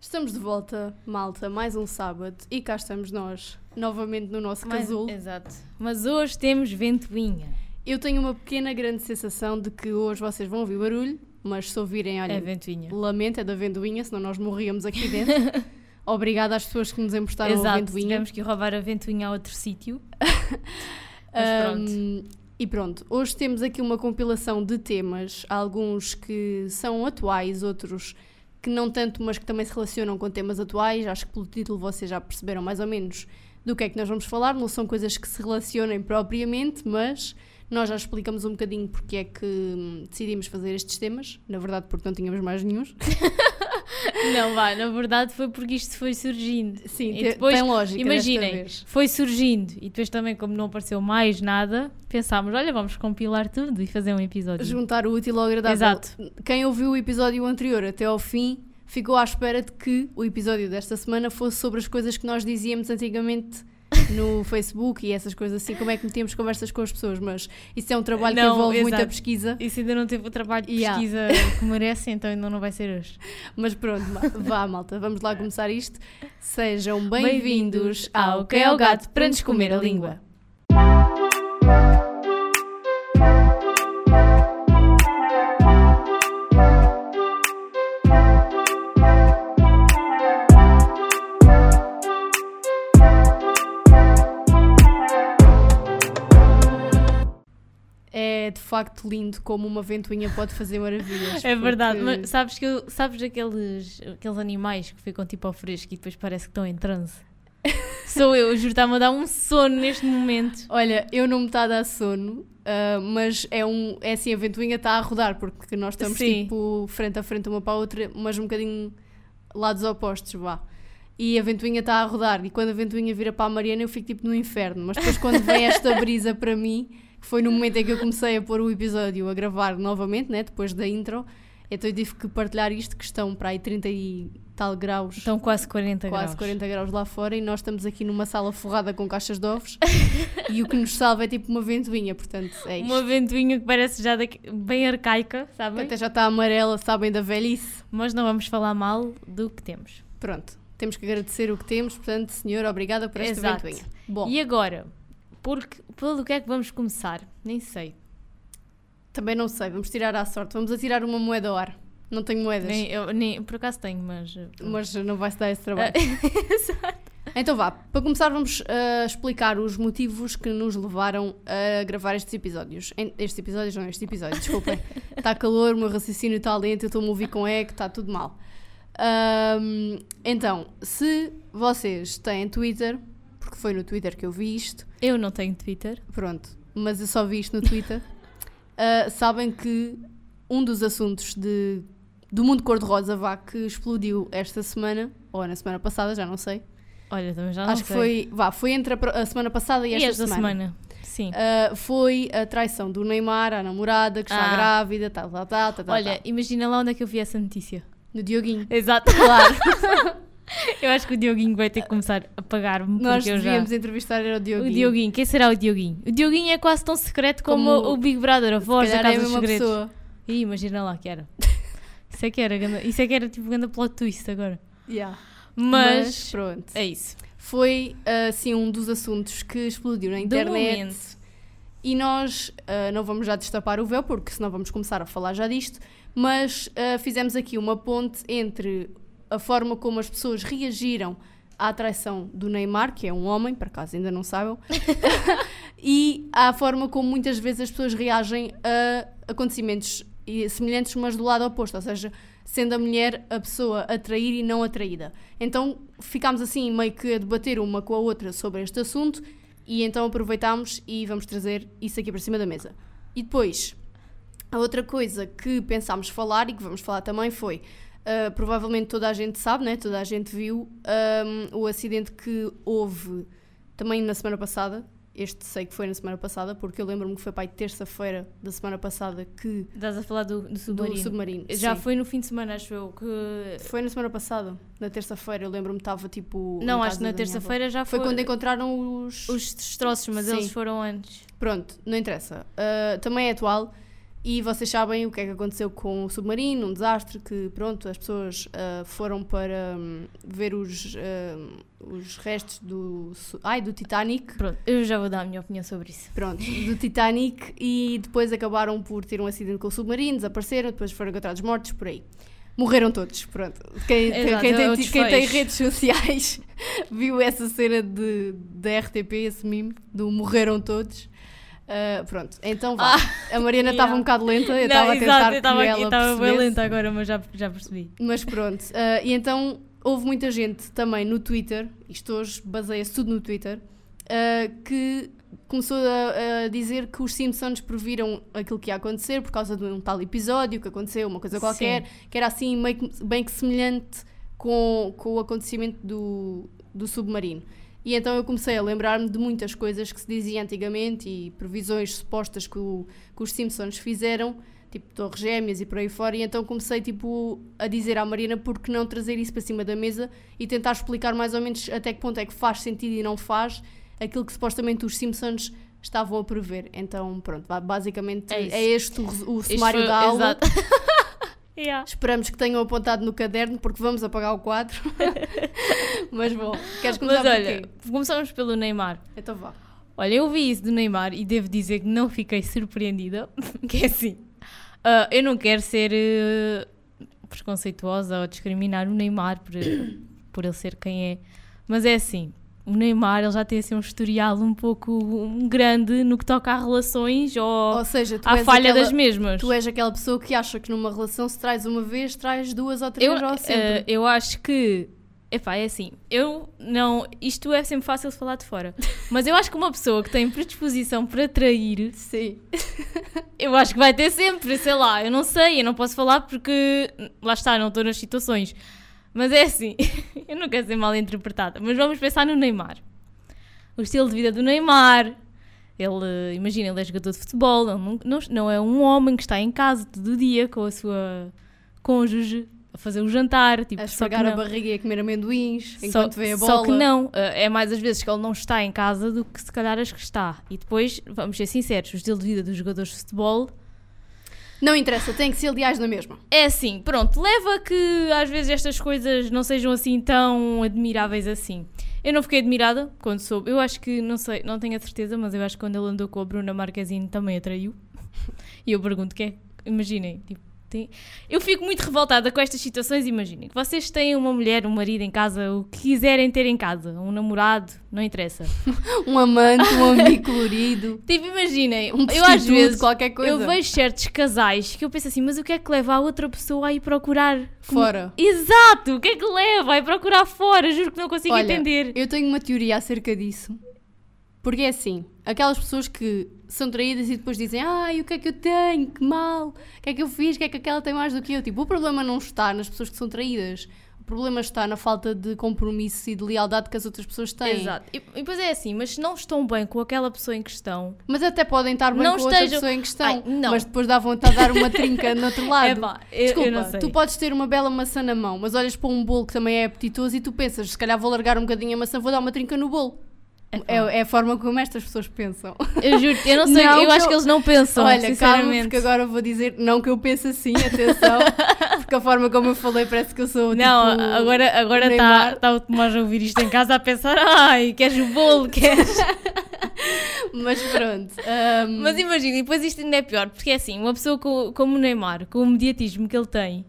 Estamos de volta, malta, mais um sábado e cá estamos nós, novamente no nosso Mas- casulo. Exato. Mas hoje temos ventoinha. Eu tenho uma pequena grande sensação de que hoje vocês vão ouvir barulho, mas se ouvirem, olha, É ventoinha. lamento, é da ventoinha, senão nós morríamos aqui dentro. Obrigada às pessoas que nos emprestaram a Exato. ventoinha. Tivemos que roubar a ventoinha a outro sítio. Mas pronto. Ahm, e pronto, hoje temos aqui uma compilação de temas, alguns que são atuais, outros que não tanto, mas que também se relacionam com temas atuais. Acho que pelo título vocês já perceberam mais ou menos do que é que nós vamos falar. Não são coisas que se relacionem propriamente, mas nós já explicamos um bocadinho porque é que hum, decidimos fazer estes temas. Na verdade, porque não tínhamos mais nenhums. Não, vá, na verdade foi porque isto foi surgindo. Sim, E depois, tem lógica. Imaginem, foi surgindo e depois também, como não apareceu mais nada, pensámos: olha, vamos compilar tudo e fazer um episódio. juntar o útil ao agradável. Exato. Quem ouviu o episódio anterior até ao fim ficou à espera de que o episódio desta semana fosse sobre as coisas que nós dizíamos antigamente no Facebook e essas coisas assim, como é que metíamos conversas com as pessoas, mas isso é um trabalho que Não, envolve muita exato. pesquisa. Isso ainda não teve o trabalho de Yeah. pesquisa que merece, então ainda não vai ser hoje. Mas pronto, vá malta, vamos lá começar isto. Sejam Bem-vindos ao ao Que é o Gato para nos comer a língua. De facto lindo como uma ventoinha pode fazer maravilhas. É verdade, porque- mas sabes que eu, sabes aqueles, aqueles animais que ficam tipo ao fresco e depois parece que estão em transe? Sou eu, juro, está-me a dar um sono neste momento. Olha, eu não me está a dar sono, ah, mas é, um, é assim, a ventoinha está a rodar, porque nós estamos Sim. tipo frente a frente uma para a outra, mas um bocadinho lados opostos, vá. E a ventoinha está a rodar, e quando a ventoinha vira para a Mariana eu fico tipo no inferno, mas depois quando vem esta brisa para mim, foi no momento em que eu comecei a pôr o episódio a gravar novamente, né, depois da intro, então eu tive que partilhar isto, que estão para aí 30 e tal graus Estão quase 40 quase graus. 40 graus lá fora e nós estamos aqui numa sala forrada com caixas de ovos e o que nos salva é tipo uma ventoinha, portanto é isto. Uma ventoinha que parece já daqui- bem arcaica, sabem? Até já está amarela, sabem da velhice. Mas não vamos falar mal do que temos. Pronto, temos que agradecer o que temos, portanto, senhor, obrigada por esta Exato. ventoinha. Bom, E agora? Porque, pelo que é que vamos começar? Nem sei. também não sei, vamos tirar à sorte, vamos atirar uma moeda ao ar. Não tenho moedas, Nem, eu, nem, por acaso tenho, mas. uh, mas não vai se dar esse trabalho. Exato. Então vá, para começar vamos ah, explicar os motivos que nos levaram a gravar estes episódios. Estes episódios não, este episódio, desculpem. Está calor, o meu raciocínio está lento, eu estou-me a ouvir com eco, está tudo mal. Ahm, então, se vocês têm Twitter, porque foi no Twitter que eu vi isto, Eu não tenho Twitter. pronto, mas eu só vi isto no Twitter, ah, sabem que um dos assuntos de, do mundo cor-de-rosa vá que explodiu esta semana, ou na semana passada, já não sei, Olha, também já não Acho que sei. foi, vá, foi entre a, a semana passada e E esta, esta semana. semana? Sim. Ah, foi a traição do Neymar à namorada que está Ah. grávida, tal, tal, tal, tal, tal, Olha, tal. imagina lá onde é que eu vi essa notícia. no Dioguinho. Exato, claro. eu acho que o Dioguinho vai ter que começar a pagar-me Nós eu já... devíamos entrevistar era o Dioguinho. O Dioguinho, quem será o Dioguinho? O Dioguinho é quase tão secreto como, Como- o Big Brother, a voz da é Casa a dos Segredos. pessoa. Ih, imagina lá que era. Isso é que era, isso é que era tipo grande plot twist agora. Yeah. Mas, Mas pronto. é isso. Foi assim um dos assuntos que explodiu na internet. E nós ah, não vamos já destapar o véu, porque senão vamos começar a falar já disto, mas ah, fizemos aqui uma ponte entre a forma como as pessoas reagiram à traição do Neymar, que é um homem, por acaso ainda não saibam, e à forma como muitas vezes as pessoas reagem a acontecimentos e- semelhantes, mas do lado oposto, ou seja, sendo a mulher a pessoa a trair e não atraída. Então ficámos assim meio que a debater uma com a outra sobre este assunto e então aproveitámos e vamos trazer isso aqui para cima da mesa. E depois, a outra coisa que pensámos falar e que vamos falar também foi, ah, provavelmente toda a gente sabe, né? toda a gente viu ahm, o acidente que houve também na semana passada. Este sei que foi na semana passada, porque eu lembro-me que foi para terça-feira da semana passada que Estás a falar do, do submarino. do submarino. Já Sim. foi no fim de semana, acho eu, que... Foi na semana passada, na terça-feira, eu lembro-me que estava tipo. Não, acho que na terça-feira já Foi foi... quando encontraram os. Os destroços, mas Sim. eles foram antes. Pronto, não interessa. Uh, também é atual e vocês sabem o que é que aconteceu com o submarino, um desastre que, pronto, as pessoas uh, foram para um, ver os, uh, os restos do, ai, do Titanic. Pronto, eu já vou dar a minha opinião sobre isso. Pronto, do Titanic e depois acabaram por ter um acidente com o submarino, desapareceram, depois foram encontrados mortos por aí. Morreram todos, pronto. Quem, Exato, quem, é tem, outros quem tem redes sociais viu essa cena de, da RTP, esse meme, do morreram todos. Uh, pronto, então vá. a Mariana estava yeah. um bocado lenta, eu estava a exato, tentar eu que ela estava bem lenta agora, mas já, já percebi. Mas pronto, ah, e então houve muita gente também no Twitter, isto hoje baseia-se tudo no Twitter, ah, que começou a, a dizer que os Simpsons previram aquilo que ia acontecer por causa de um tal episódio que aconteceu, uma coisa qualquer, que era assim meio que, bem que semelhante com, com o acontecimento do, do submarino. E então eu comecei a lembrar-me de muitas coisas que se dizia antigamente e previsões supostas que, o- que os Simpsons fizeram, tipo Torres Gêmeas e por aí fora, e então comecei tipo a dizer à Mariana por que não trazer isso para cima da mesa e tentar explicar mais ou menos até que ponto é que faz sentido e não faz aquilo que supostamente os Simpsons estavam a prever. Então, pronto, ba- basicamente É é, este o, o sumário foi- da aula. Yeah. Esperamos que tenham apontado no caderno porque vamos apagar o quadro. Mas bom, queres começar Mas por olha, quê? começamos pelo Neymar. Então vá. Olha, eu vi isso do Neymar e devo dizer que não fiquei surpreendida. que é assim, ah, eu não quero ser eh, preconceituosa ou discriminar o Neymar por, por ele ser quem é, mas é assim, o Neymar ele já tem assim, um historial um pouco grande no que toca a relações ou Ou seja, à falha aquela, das mesmas. tu és aquela pessoa que acha que numa relação se traz uma vez, traz duas ou três eu, ou eh, sempre. eu acho que. Epá, é assim, eu não. Isto é sempre fácil de falar de fora. Mas eu acho que uma pessoa que tem predisposição para trair, Sim. eu acho que vai ter sempre, sei lá, eu não sei, eu não posso falar porque. Lá está, não estou nas situações. Mas é assim, eu não quero ser mal interpretada. Mas vamos pensar no Neymar. O estilo de vida do Neymar. Ele, imagina, ele é jogador de futebol, ele não, não, não é um homem que está em casa todo dia com a sua cônjuge a fazer o jantar. Tipo, A só esfregar a barriga e a comer amendoins Só, enquanto vê a bola. só que não, eh, é mais às vezes que ele não está em casa do que se calhar as que está. E depois, vamos ser sinceros, o estilo de vida dos jogadores de futebol Não interessa, tem que ser aliás na mesma. é assim, pronto, leva que às vezes estas coisas não sejam assim tão admiráveis assim. Eu não fiquei admirada quando soube. Eu acho que, não sei, não tenho a certeza, mas eu acho que quando ele andou com a Bruna Marquezine também atraiu. E eu pergunto que é, imaginem, tipo, tem- eu fico muito revoltada com estas situações. Imaginem que vocês têm uma mulher, um marido em casa, o que quiserem ter em casa, um namorado, não interessa. Um amante, um amigo colorido, Tipo, imaginem, um eu às vezes qualquer coisa. eu vejo certos casais que eu penso assim, mas o que é que leva a outra pessoa a ir procurar Fora. Exato! O que é que leva? Vai procurar fora, juro que não consigo Olha, entender. Eu tenho uma teoria acerca disso. Porque é assim, aquelas pessoas que são traídas e depois dizem ai, o que é que eu tenho? Que mal! O que é que eu fiz? O que é que aquela tem mais do que eu? Tipo, o problema não está nas pessoas que são traídas. O problema está na falta de compromisso e de lealdade que as outras pessoas têm. Exato. E, e depois é assim, mas se não estão bem com aquela pessoa em questão, Mas até podem estar bem Não com outra estejam- pessoa em questão. Ai, não. Mas depois dá vontade de dar uma trinca no outro lado. Epá, eu- eu Desculpa, sei. tu podes ter uma bela maçã na mão, mas olhas para um bolo que também é apetitoso e tu pensas, se calhar vou largar um bocadinho a maçã, vou dar uma trinca no bolo. Epá. É, é a forma como estas pessoas pensam. eu juro, eu não sei, Não, eu acho eu- que eles não pensam, Olha, calma, sinceramente. porque agora vou dizer, não que eu pense assim, atenção, porque a forma como eu falei parece que eu sou Não, tipo, agora agora está tá o Tomás a ouvir isto em casa a pensar, ai, queres o bolo, queres... Mas pronto. ahm, Mas imagina, e depois isto ainda é pior, porque é assim, uma pessoa co- como o Neymar, com o mediatismo que ele tem,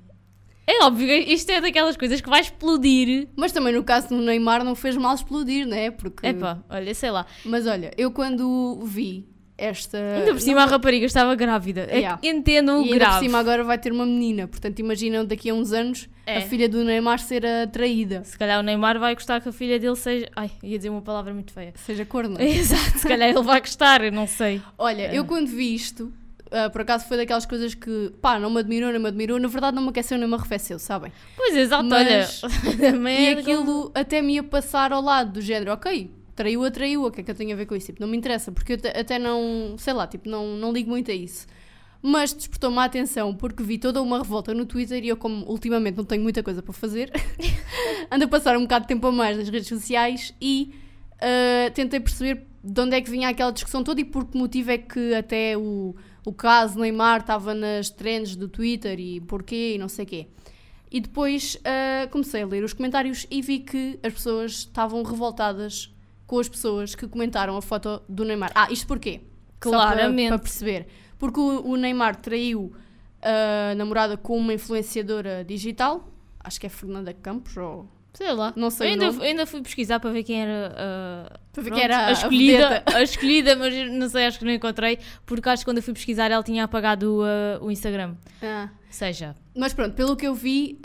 é óbvio, isto é daquelas coisas que vai explodir. mas também no caso do Neymar não fez mal explodir, né? Porque... Epá, olha, sei lá. Mas olha, eu quando vi esta... Ainda por cima a rapariga estava grávida. É Yeah. que entendam E o ainda por grave. cima agora vai ter uma menina, portanto imaginam daqui a uns anos É. a filha do Neymar ser atraída. Se calhar o Neymar vai gostar que a filha dele seja. Ai, ia dizer uma palavra muito feia. Seja corna. Exato, se calhar ele vai gostar, eu não sei. Olha, É. eu quando vi isto, ah, por acaso foi daquelas coisas que, pá, não me admirou, não me admirou, na verdade não me aqueceu nem me arrefeceu, sabem? Pois exato, Mas- olha. E é aquilo até me ia passar ao lado do género, ok, traiu, atraiu, o que é que eu tenho a ver com isso? Tipo, não me interessa, porque eu até não, sei lá, tipo, não, não ligo muito a isso. Mas despertou-me a atenção porque vi toda uma revolta no Twitter e eu, como ultimamente não tenho muita coisa para fazer, ando a passar um bocado de tempo a mais nas redes sociais e ah, tentei perceber de onde é que vinha aquela discussão toda e por que motivo é que até o, o caso Neymar estava nas trends do Twitter e porquê e não sei quê. E depois uh, comecei a ler os comentários e vi que as pessoas estavam revoltadas com as pessoas que comentaram a foto do Neymar. Ah, isto porquê? Só para- Claramente. Para, perceber. Porque o, o Neymar traiu a namorada com uma influenciadora digital, acho que é Fernanda Campos, ou Sei lá. Não sei eu ainda, nome. ainda fui pesquisar para ver quem era uh, Para ver pronto, quem era a- a a escolhida, vedeta. a escolhida, mas não sei, acho que não encontrei, porque acho que quando eu fui pesquisar ela tinha apagado uh, o Instagram. Ah. Seja, Mas pronto, pelo que eu vi,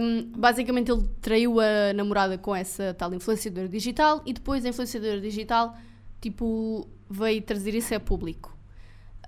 hum, basicamente ele traiu a namorada com essa tal influenciadora digital e depois a influenciadora digital, tipo, veio trazer isso a público.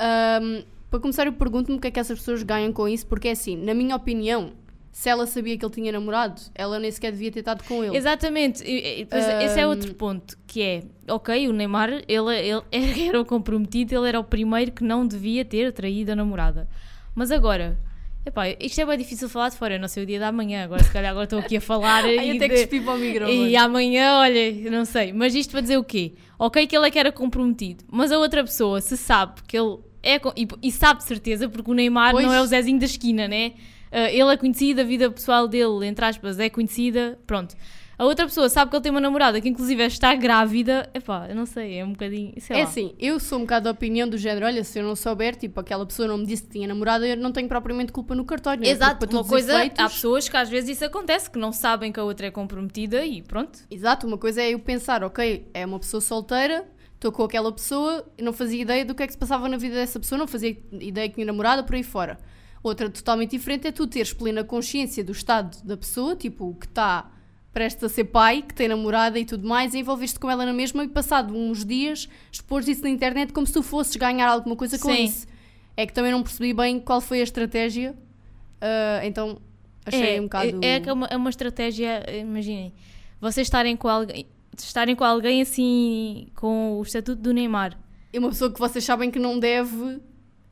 Hum, para começar, eu pergunto-me o que é que essas pessoas ganham com isso, porque é assim, na minha opinião, se ela sabia que ele tinha namorado, ela nem sequer devia ter estado com ele. exatamente, e- e depois esse é Um, outro ponto, que é, ok, o Neymar, ele, ele era o comprometido, ele era o primeiro que não devia ter traído a namorada. Mas agora, epá, isto é bem difícil de falar de fora, eu não sei o dia da manhã, agora se calhar agora estou aqui a falar Ai, e até que de- espi para o microfone. E amanhã, olha, não sei. Mas isto para dizer o quê? Ok que ele é que era comprometido, mas a outra pessoa, se sabe que ele é... E, e sabe de certeza, porque o Neymar Pois. não é o Zezinho da esquina, né? Ah, ele é conhecido, a vida pessoal dele, entre aspas, é conhecida, pronto. A outra pessoa sabe que ele tem uma namorada que inclusive está grávida, epá, eu não sei, é um bocadinho, sei É lá. assim, eu sou um bocado da opinião do género, olha, se eu não souber, tipo, aquela pessoa não me disse que tinha namorada, eu não tenho propriamente culpa no cartório. né? Exato, uma coisa, há efeitos- pessoas que às vezes isso acontece, que não sabem que a outra é comprometida e pronto. Exato, uma coisa é eu pensar, ok, é uma pessoa solteira, estou com aquela pessoa, não fazia ideia do que é que se passava na vida dessa pessoa, não fazia ideia que tinha namorada por aí fora. Outra totalmente diferente é tu teres plena consciência do estado da pessoa, tipo, que está prestes a ser pai, que tem namorada e tudo mais, e envolveste com ela na mesma e passado uns dias expôs isso na internet como se tu fosses ganhar alguma coisa com Sim. isso. É que também não percebi bem qual foi a estratégia, ah, então achei é, um bocado... É, é que é uma, é uma estratégia, imaginem, vocês estarem com alguém, estarem com alguém assim, com o estatuto do Neymar. É uma pessoa que vocês sabem que não deve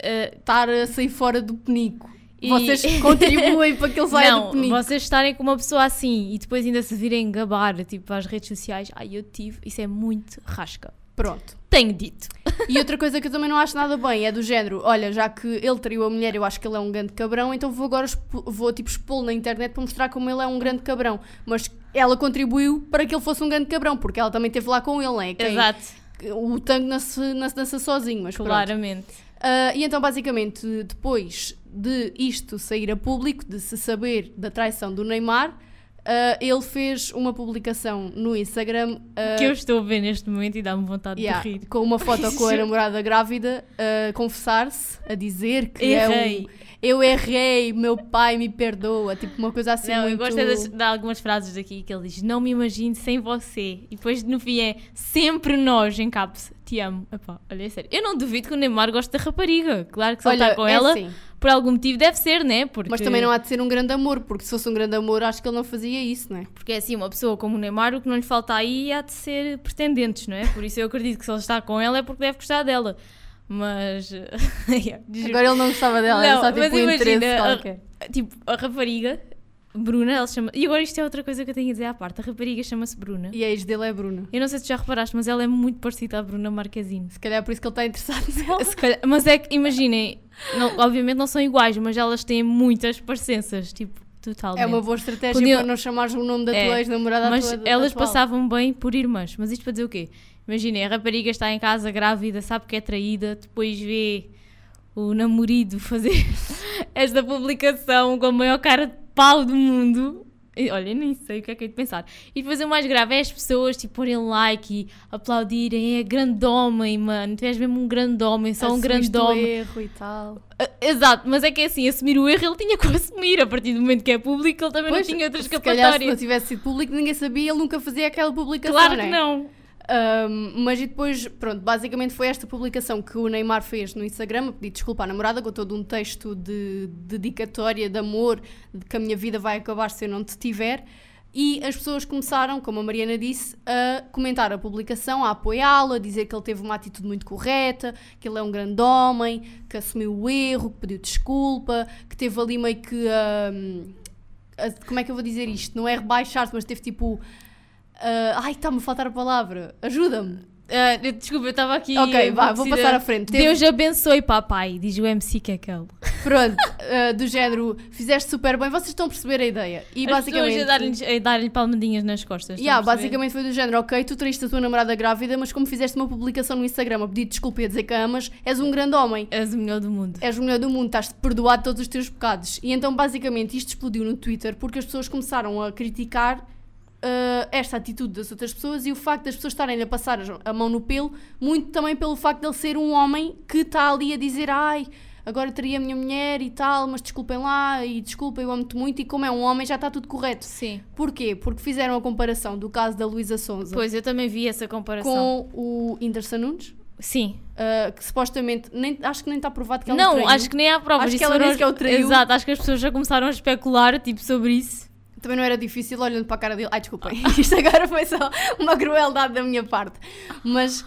eh, estar a sair fora do penico. E- Vocês contribuem para que ele saia não, do penico. vocês estarem com uma pessoa assim e depois ainda se virem gabar, tipo, às redes sociais, ai, eu tive, isso é muito rasca. Pronto. Tenho dito. E outra coisa que eu também não acho nada bem é do género, olha, já que ele traiu a mulher, eu acho que ele é um grande cabrão, então vou agora vou tipo expô-lo na internet para mostrar como ele é um grande cabrão. Mas ela contribuiu para que ele fosse um grande cabrão, porque ela também esteve lá com ele, não é? Quem- Exato, O tango não se dança sozinho, mas pronto. Ah, e então, basicamente, depois de isto sair a público, de se saber da traição do Neymar, ah, ele fez uma publicação no Instagram ah, que eu estou a ver neste momento e dá-me vontade yeah, de rir. com uma foto com a namorada grávida a confessar-se, a dizer que é Errei. um, eu errei, meu pai me perdoa, tipo uma coisa assim não, muito... eu gosto é das- de, algumas frases daqui que ele diz: Não me imagino sem você. E depois no fim é sempre nós em caps. Te amo. Epá, olha, é sério. Eu não duvido que o Neymar goste da rapariga. Claro que se ele Olha, está com é ela, assim, por algum motivo deve ser, né? Porque, mas também não há de ser um grande amor, porque se fosse um grande amor acho que ele não fazia isso, não é? Porque é assim, uma pessoa como o Neymar, o que não lhe falta aí há de ser pretendentes, não é? Por isso eu acredito que se ele está com ela é porque deve gostar dela. Mas. yeah. Agora ele não gostava dela, era Não, só tipo mas um interesse imagina, a- qualquer. Tipo, a rapariga, Bruna, ela chama. E agora isto é outra coisa que eu tenho a dizer à parte. A rapariga chama-se Bruna. E a ex dele é Bruno. Eu não sei se já reparaste, mas ela é muito parecida à Bruna Marquezine. Se calhar é por isso que ele está interessado nela. Calhar- mas é que, imaginem, não- obviamente não são iguais, mas elas têm muitas parecenças, tipo, totalmente. É uma boa estratégia Podiam- para não chamares o nome da tua É, ex-namorada Mas tua- elas atual. passavam bem por irmãs. Mas isto para dizer o quê? Imaginem, a rapariga está em casa grávida, sabe que é traída, depois vê o namorado fazer esta publicação com a maior cara de pau do mundo. E, olha, nem sei o que é que é de pensar. E depois o mais grave é as pessoas tipo, porem like e aplaudirem. É grande homem, mano. Tu és mesmo um grande homem, só um Assumiste grande o homem. erro e tal. Ah, Exato, mas é que é assim, assumir o erro ele tinha que assumir. A partir do momento que é público, ele também Pois, não tinha outra se calhar se não tivesse sido público ninguém sabia, ele nunca fazia aquela publicação, Claro né? que não. Ahm, mas e depois, pronto, basicamente foi esta publicação que o Neymar fez no Instagram, a pedir desculpa à namorada, com todo um texto de dedicatória, de amor, de que a minha vida vai acabar se eu não te tiver. E as pessoas começaram, como a Mariana disse, a comentar a publicação, a apoiá-lo, a dizer que ele teve uma atitude muito correta, que ele é um grande homem, que assumiu o erro, que pediu desculpa, que teve ali meio que. ahm, a- como é que eu vou dizer isto? Não é rebaixar-se, mas teve tipo. Ah, ai, está-me a faltar a palavra. Ajuda-me. Ah, desculpa, eu estava aqui. Ok, vá, vou passar à frente. Teve- Deus abençoe, papai, diz o MC que é. Pronto, uh, do género, fizeste super bem, vocês estão a perceber a ideia. E As basicamente. a dar-lhe dar-lhe palmadinhas nas costas. Yeah, basicamente foi do género, ok, tu traíste a tua namorada grávida, mas como fizeste uma publicação no Instagram a pedir desculpa e a dizer que a amas, és um grande homem. És o melhor do mundo. És o melhor do mundo, estás perdoado de todos os teus pecados. E então, basicamente, isto explodiu no Twitter porque as pessoas começaram a criticar uh, esta atitude das outras pessoas e o facto das pessoas estarem a passar a- mão no pelo, muito também pelo facto de ele ser um homem que está ali a dizer, ai, agora teria a minha mulher e tal, mas desculpem lá, e desculpem, eu amo-te muito, e como é um homem já está tudo correto. Sim. Porquê? Porque fizeram a comparação do caso da Luísa Sonza Pois, eu também vi essa comparação. com o Whindersson Nunes, Sim. uh, que supostamente, nem, acho que nem está provado que ela Não, acho que nem há provas. Acho que ela nem foram- sequer o traiu. Exato, acho que as pessoas já começaram a especular tipo, sobre isso. Também não era difícil olhando para a cara dele. Ai, desculpem, isto agora foi só uma crueldade da minha parte. Mas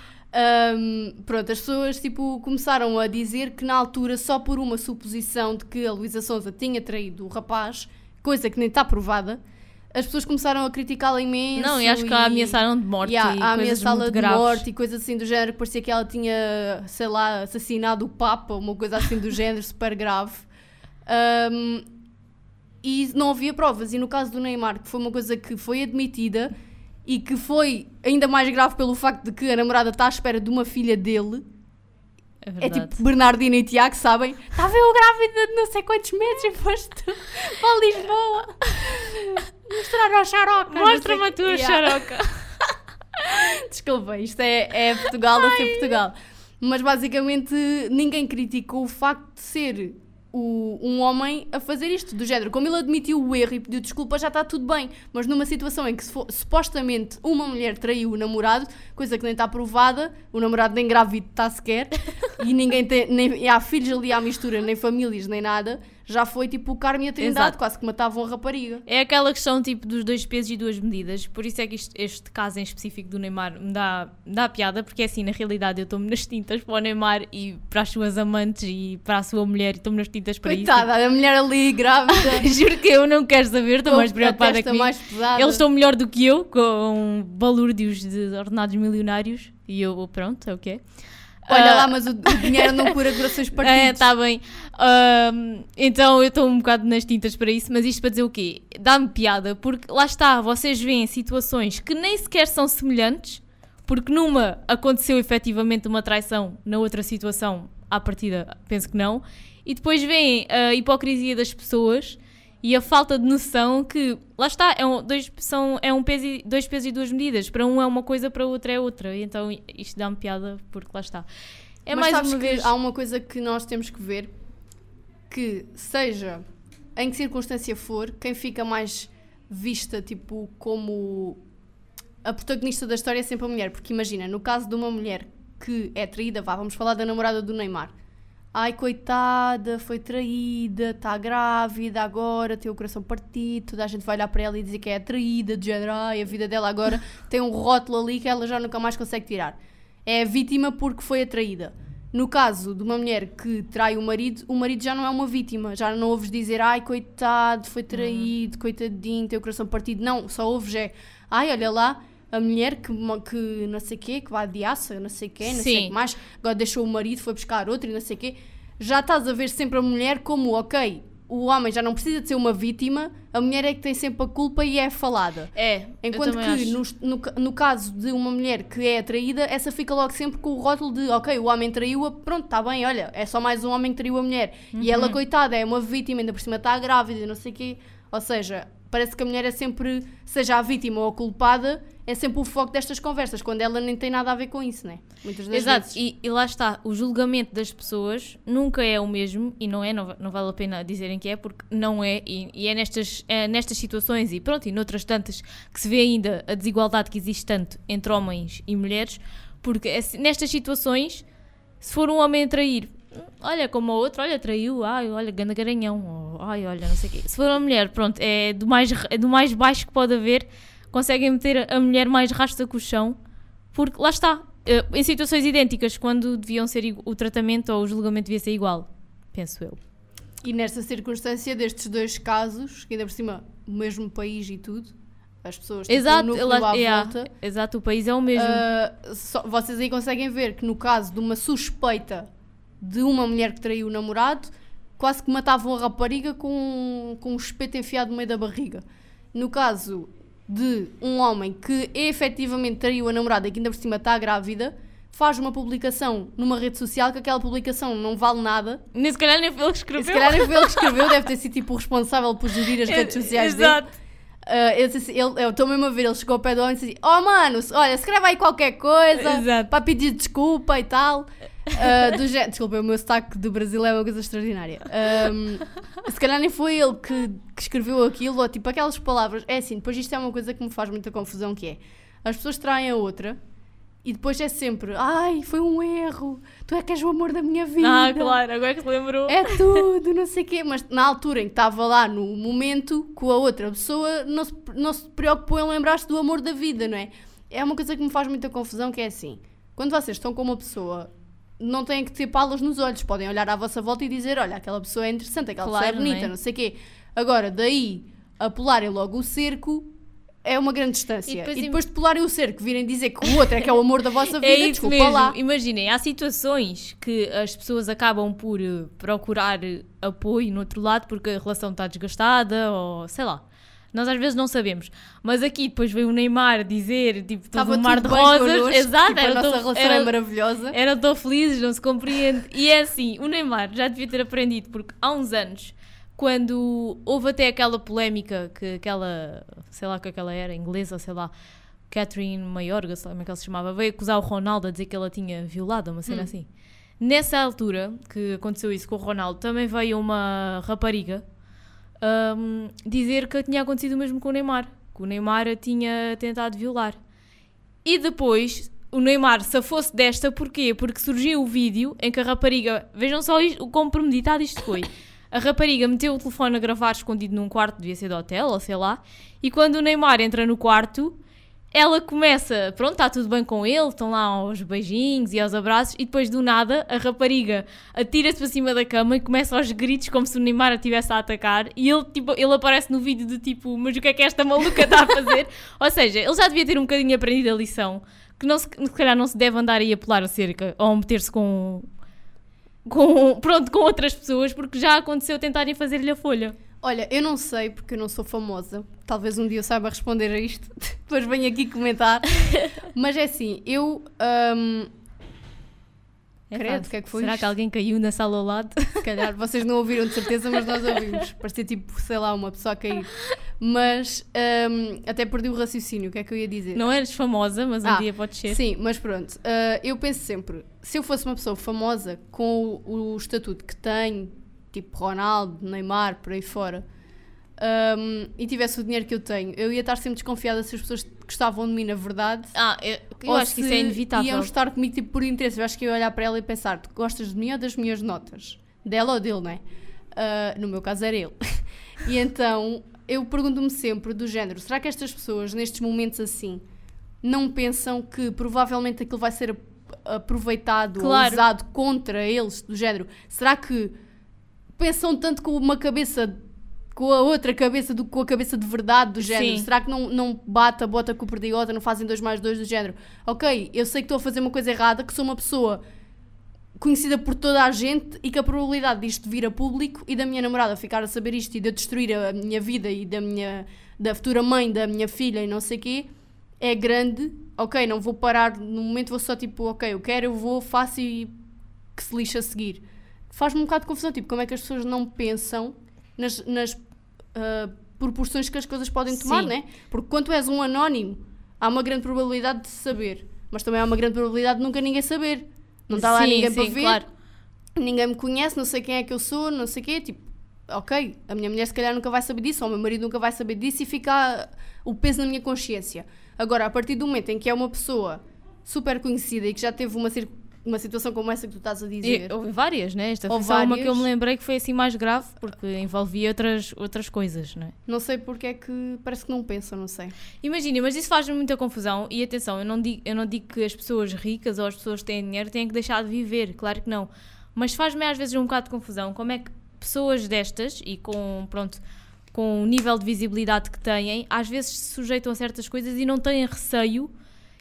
hum, pronto, as pessoas tipo, começaram a dizer que na altura, só por uma suposição de que a Luísa Sonza tinha traído o rapaz, coisa que nem está provada, as pessoas começaram a criticá-la imenso. Não, e acho que a ameaçaram de morte Yeah, e a ameaçá-la de graves. morte e coisas assim do género, parecia que ela tinha, sei lá, assassinado o Papa, uma coisa assim do género, super grave. Um, e não havia provas. E no caso do Neymar, que foi uma coisa que foi admitida e que foi ainda mais grave pelo facto de que a namorada está à espera de uma filha dele, É é tipo Bernardino e Tiago, sabem? Estava eu grávida de não sei quantos meses e foste para Lisboa mostrar a xaroca. Mostra-me a tua Yeah. xaroca. Desculpa, isto é, é Portugal a ser Portugal. Mas basicamente ninguém criticou o facto de ser o- um homem a fazer isto, do género. Como ele admitiu o erro e pediu desculpa, já está tudo bem. Mas numa situação em que supostamente uma mulher traiu o namorado, coisa que nem está provada, o namorado nem grávido está sequer, e ninguém tem, nem e há filhos ali à mistura, nem famílias, nem nada, já foi tipo o Carme e a Trindade, Exato. quase que matavam a rapariga. É aquela questão tipo dos dois pesos e duas medidas. Por isso é que isto- este caso em específico do Neymar me dá, me dá piada, porque é assim, na realidade eu estou-me nas tintas para o Neymar e para as suas amantes e para a sua mulher e estou-me nas tintas para Coitada, a mulher ali grávida. isso. Juro que eu não quero saber, estou mais com preocupada mais pesada. Eles estão melhor do que eu, com balúrdios de ordenados milionários. E eu, pronto, é o que é. Olha Ah, lá, mas o, o dinheiro não cura corações partidos. É, está bem. Ahm, então eu estou um bocado nas tintas para isso, mas isto para dizer o quê? Dá-me piada, porque lá está, vocês veem situações que nem sequer são semelhantes, porque numa aconteceu efetivamente uma traição, na outra situação, à partida, penso que não, e depois veem a hipocrisia das pessoas e a falta de noção que, lá está, é um, dois, são, é um peso e, dois pesos e duas medidas. Para um é uma coisa, para outro é outra. E Então isto dá-me piada, porque lá está. É Mas mais uma vez. há uma coisa que nós temos que ver que seja em que circunstância for, quem fica mais vista tipo como a protagonista da história é sempre a mulher, porque imagina, no caso de uma mulher que é traída, vá, vamos falar da namorada do Neymar. Ai, coitada, foi traída, está grávida agora, tem o coração partido, toda a gente vai olhar para ela e dizer que é traída, de género, ai, a vida dela agora tem um rótulo ali que ela já nunca mais consegue tirar. É a vítima porque foi atraída. No caso de uma mulher que trai o marido, o marido já não é uma vítima, já não ouves dizer, ai, coitado, foi traído, coitadinho, tem o coração partido. Não, só ouves é, ai, olha lá, a mulher que, que não sei quê, que vai de aça, não sei quê, não sei o Sim. que mais, agora deixou o marido, foi buscar outro e não sei quê. Já estás a ver sempre a mulher como, ok, o homem já não precisa de ser uma vítima, a mulher é que tem sempre a culpa e é falada. É, Enquanto que no, no, no caso de uma mulher que é atraída, essa fica logo sempre com o rótulo de ok, o homem traiu-a, pronto, está bem, olha, é só mais um homem que traiu a mulher. E ela, Uhum. coitada, é uma vítima, ainda por cima está grávida e não sei o quê. Ou seja, parece que a mulher é sempre, seja a vítima ou a culpada, é sempre o foco destas conversas, quando ela nem tem nada a ver com isso, né? Muitas das Exato, vezes. e, e lá está, o julgamento das pessoas nunca é o mesmo, e não é, não, não vale a pena dizerem que é, porque não é, e, e é, nestas, é nestas situações, e pronto, e noutras tantas, que se vê ainda a desigualdade que existe tanto entre homens e mulheres, porque é nestas situações, se for um homem a trair, olha como o outro, olha, traiu, ai, olha, ganda garanhão, ou, ai, olha, não sei o quê. Se for uma mulher, pronto, é do mais, é do mais baixo que pode haver, conseguem meter a mulher mais rasta com o chão, porque lá está, eh, em situações idênticas, quando deviam ser o tratamento ou o julgamento devia ser igual, penso eu. E nesta circunstância destes dois casos, que ainda por cima, o mesmo país e tudo, as pessoas tipo, Exato, núcleo ela- à yeah, volta. exato, o país é o mesmo. Uh, só- vocês aí conseguem ver que no caso de uma suspeita de uma mulher que traiu o namorado, quase que matavam a rapariga com, com um espeto enfiado no meio da barriga. No caso de um homem que efetivamente traiu a namorada e que ainda por cima está grávida, faz uma publicação numa rede social que aquela publicação não vale nada. Nem se calhar nem foi ele que E escreveu. se calhar nem foi ele que escreveu, deve ter sido tipo o responsável por gerir as redes sociais dele. Exato. Uh, eu disse assim, ele- eu estou mesmo a ver, ele chegou ao pé do homem e disse assim: Oh mano, olha, escreve aí qualquer coisa Exato. para pedir desculpa e tal. Uh, do género, desculpa, o meu sotaque do Brasil é uma coisa extraordinária. Um, se calhar nem foi ele que, que escreveu aquilo, ou tipo aquelas palavras. É assim, depois isto é uma coisa que me faz muita confusão: que é as pessoas traem a outra e depois é sempre: Ai, foi um erro, tu é que és o amor da minha vida. Ah, claro, agora que se lembrou. É tudo, não sei o quê. Mas na altura em que estava lá no momento com a outra pessoa, não se, não se preocupou em lembrar-se do amor da vida, não é? É uma coisa que me faz muita confusão, que é assim. Quando vocês estão com uma pessoa, não têm que ter palas nos olhos. Podem olhar à vossa volta e dizer, olha, aquela pessoa é interessante, aquela pessoa é Claro, não bonita, é? não, sei o quê. Agora, daí a pularem logo o cerco... É uma grande distância. E E depois depois, im- de pularem o cerco, virem dizer que o outro é que é o amor da vossa vida, É isso desculpa mesmo. lá. Imaginem, há situações que as pessoas acabam por eh, procurar eh, apoio no outro lado porque a relação está desgastada ou sei lá. Nós às vezes não sabemos. Mas aqui depois veio o Neymar dizer, tipo, todo Estava um mar de rosas. connosco, Exato, tipo, a era nossa tão- relação era- é maravilhosa. eram tão felizes, não se compreende. E é assim, o Neymar já devia ter aprendido, porque há uns anos, quando houve até aquela polémica que aquela, sei lá que aquela era, inglesa, sei lá, Catherine Mayorga, sei lá como é que ela se chamava, veio acusar o Ronaldo a dizer que ela tinha violado, uma cena assim. Nessa altura que aconteceu isso com o Ronaldo, também veio uma rapariga hum, dizer que tinha acontecido o mesmo com o Neymar, que o Neymar a tinha tentado violar. E depois o Neymar se fosse desta, porquê? Porque surgiu o vídeo em que a rapariga, vejam só isto, o quão premeditado isto foi. A rapariga meteu o telefone a gravar escondido num quarto, devia ser do hotel, ou sei lá, e quando o Neymar entra no quarto, ela começa, pronto, está tudo bem com ele, estão lá aos beijinhos e aos abraços, e depois do nada a rapariga atira-se para cima da cama e começa aos gritos como se o Neymar a estivesse a atacar, e ele, tipo, ele aparece no vídeo do tipo, mas o que é que esta maluca está a fazer? Ou seja, ele já devia ter um bocadinho aprendido a lição, que não se, se calhar não se deve andar aí a pular a cerca ou meter-se com, com, pronto, com outras pessoas, porque já aconteceu tentarem fazer-lhe a folha. Olha, eu não sei porque eu não sou famosa. Talvez um dia eu saiba responder a isto. Depois venho aqui comentar. Mas é assim, eu. hum, É Credo, o que é que foi Será isto? que alguém caiu na sala ao lado? se calhar vocês não ouviram de certeza, mas nós ouvimos. Parecia tipo, sei lá, uma pessoa a cair. Mas hum, até perdi o raciocínio. O que é que eu ia dizer? Não eres famosa, mas um Ah, dia pode ser. Sim, mas pronto. ah, eu penso sempre, se eu fosse uma pessoa famosa com o, o estatuto que tenho, tipo Ronaldo, Neymar, por aí fora, ahm, e tivesse o dinheiro que eu tenho, eu ia estar sempre desconfiada se as pessoas gostavam de mim na verdade. Ah, eu, eu acho que isso é inevitável. Iam estar comigo tipo, por interesse. Eu acho que eu ia olhar para ela e pensar: tu gostas de mim ou das minhas notas? Dela ou dele, não é? Ah, no meu caso era ele. e então eu pergunto-me sempre: do género, será que estas pessoas, nestes momentos assim, não pensam que provavelmente aquilo vai ser ap- aproveitado Claro. ou usado contra eles? Do género, será que pensam tanto com uma cabeça. Com a outra cabeça do que com a cabeça de verdade do género. Sim. Será que não, não bate a bota com o perdigota, não fazem dois mais dois do género? Ok, eu sei que estou a fazer uma coisa errada, que sou uma pessoa conhecida por toda a gente e que a probabilidade disto vir a público e da minha namorada ficar a saber isto e de eu destruir a minha vida e da minha da futura mãe da minha filha e não sei quê é grande. Ok, não vou parar no momento, vou só tipo, ok, eu quero, eu vou, faço e que se lixa a seguir. Faz-me um bocado de confusão, tipo, como é que as pessoas não pensam nas, nas ah, proporções que as coisas podem tomar, Sim. né? Porque quando és um anónimo, há uma grande probabilidade de saber, mas também há uma grande probabilidade de nunca ninguém saber. Não está lá Sim, ninguém sim, para ver, claro. ninguém me conhece, não sei quem é que eu sou, não sei o quê, tipo, ok, a minha mulher se calhar nunca vai saber disso, ou o meu marido nunca vai saber disso e fica o peso na minha consciência. Agora, a partir do momento em que é uma pessoa super conhecida e que já teve uma, cir- uma situação como essa que tu estás a dizer, E, houve várias, né? Esta foi Houve só uma que eu várias. me lembrei que foi assim mais grave, porque envolvia outras, outras coisas, não é? não sei porque é que parece que não pensam, não sei. Imagina, mas isso faz-me muita confusão. E atenção, eu não, digo, eu não digo que as pessoas ricas ou as pessoas que têm dinheiro têm que deixar de viver, claro que não. Mas faz-me às vezes um bocado de confusão como é que pessoas destas e com, pronto, com o nível de visibilidade que têm, às vezes se sujeitam a certas coisas e não têm receio.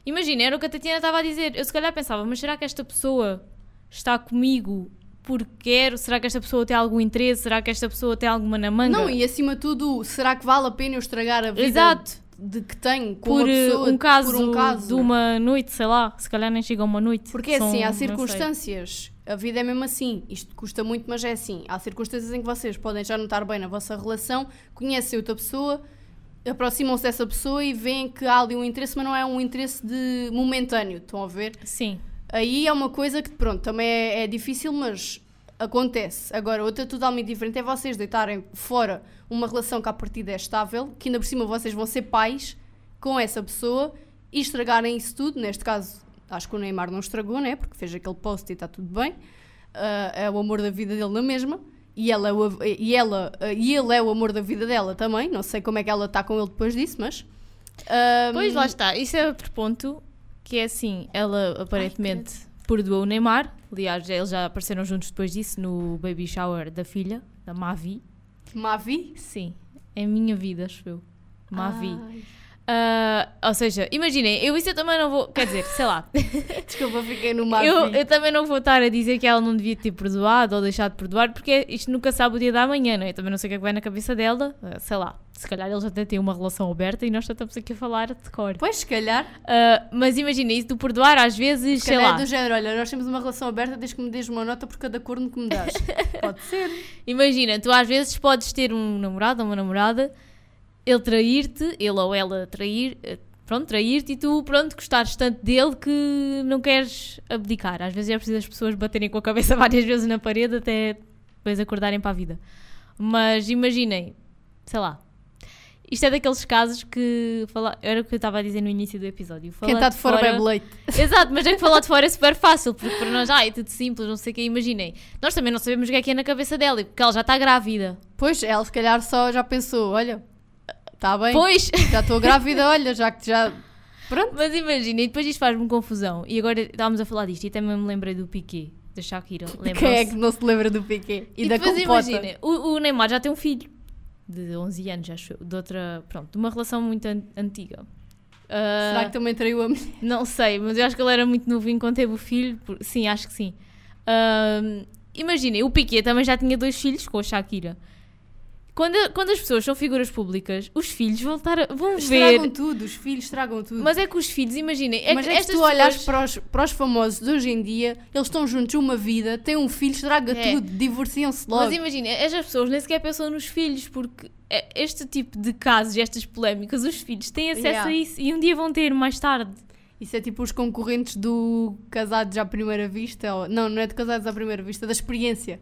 Imagina, era o que a Tatiana estava a dizer. Eu se calhar pensava, mas será que esta pessoa está comigo porque quero? Será que esta pessoa tem algum interesse? Será que esta pessoa tem alguma na manga? Não, e acima de tudo, será que vale a pena eu estragar a vida Exato. de que tenho com por, uma pessoa um caso por um caso? de uma noite, sei lá, se calhar nem chega a uma noite. Porque é São- assim, há circunstâncias. A vida é mesmo assim. Isto custa muito, mas é assim. Há circunstâncias em que vocês podem já não estar bem na vossa relação, conhecem outra pessoa, aproximam-se dessa pessoa e veem que há ali um interesse, mas não é um interesse de momentâneo. Estão a ver? Sim. Aí é uma coisa que, pronto, também é, é difícil, mas acontece. Agora, outra totalmente diferente é vocês deitarem fora uma relação que à partida é estável, que ainda por cima vocês vão ser pais com essa pessoa e estragarem isso tudo. Neste caso, acho que o Neymar não estragou, né? Porque fez aquele post e está tudo bem. Ah, é o amor da vida dele na mesma. E, ela, é o- e, ela, e ele é o amor da vida dela também. Não sei como é que ela está com ele depois disso, mas. ah, Pois lá está, isso é outro ponto que é assim, ela aparentemente perdoou o Neymar. Aliás, eles já apareceram juntos depois disso no baby shower da filha, da Mavi. Mavi? Sim, é a minha vida, acho eu. Mavi. Ai, Ah, ou seja, imaginem, eu isso eu também não vou. Quer dizer, sei lá. desculpa, fiquei no Mavi. eu, eu também não vou estar a dizer que ela não devia ter perdoado ou deixado de perdoar, porque isto nunca sabe o dia da manhã, não é? Eu também não sei o que é que vai na cabeça dela. Ah, sei lá, se calhar eles até têm uma relação aberta e nós só estamos aqui a falar de cor. Pois, se calhar. Ah, mas imagina isso do perdoar, às vezes, Se sei calhar lá. é do género, olha, nós temos uma relação aberta desde que me dês uma nota por cada corno que me dás. Pode ser. Imagina, tu às vezes podes ter um namorado ou uma namorada, ele trair-te, ele ou ela trair, eh, pronto, trair-te e tu, pronto, gostares tanto dele que não queres abdicar. Às vezes é preciso as pessoas baterem com a cabeça várias vezes na parede até depois acordarem para a vida. Mas imaginem, sei lá. Isto é daqueles casos que. Fala, era o que eu estava a dizer no início do episódio. Quem está de fora bebe leite. Exato, mas é que falar de fora é super fácil, porque para nós, ah, é tudo simples, não sei o que, imaginem. Nós também não sabemos o que é que é na cabeça dela, porque ela já está grávida. Pois, ela se calhar só já pensou, olha, está bem, Pois, já estou grávida, olha, já que já... Pronto. mas imaginem, depois isto faz-me confusão. E agora estávamos a falar disto, e também me lembrei do Piqué, da Shakira. Quem é que não se lembra do Piqué? E, E da depois compota? imaginem, o, o Neymar já tem um filho, de 11 anos, acho eu, de outra, pronto, de uma relação muito an- antiga. Ah, Será que também traiu a mulher? Não sei, mas eu acho que ele era muito novinho quando teve o filho. por- Sim, acho que sim. Ahm, Imaginem, o Piquet também já tinha dois filhos com a Shakira. Quando, quando as pessoas são figuras públicas, os filhos vão, estar a- vão Estragam ver. tudo, os filhos estragam tudo. Mas é que os filhos, imaginem, é Mas que é que estas tu olhas pessoas- para os, para os famosos de hoje em dia, eles estão juntos uma vida, têm um filho, estraga É. tudo, divorciam-se logo. Mas imagina, estas pessoas nem sequer pensam nos filhos, porque é- este tipo de casos, estas polémicas, os filhos têm acesso Yeah. a isso e um dia vão ter mais tarde. Isso é tipo os concorrentes do Casados à Primeira Vista. Ou, não, não é de Casados à Primeira Vista, da experiência.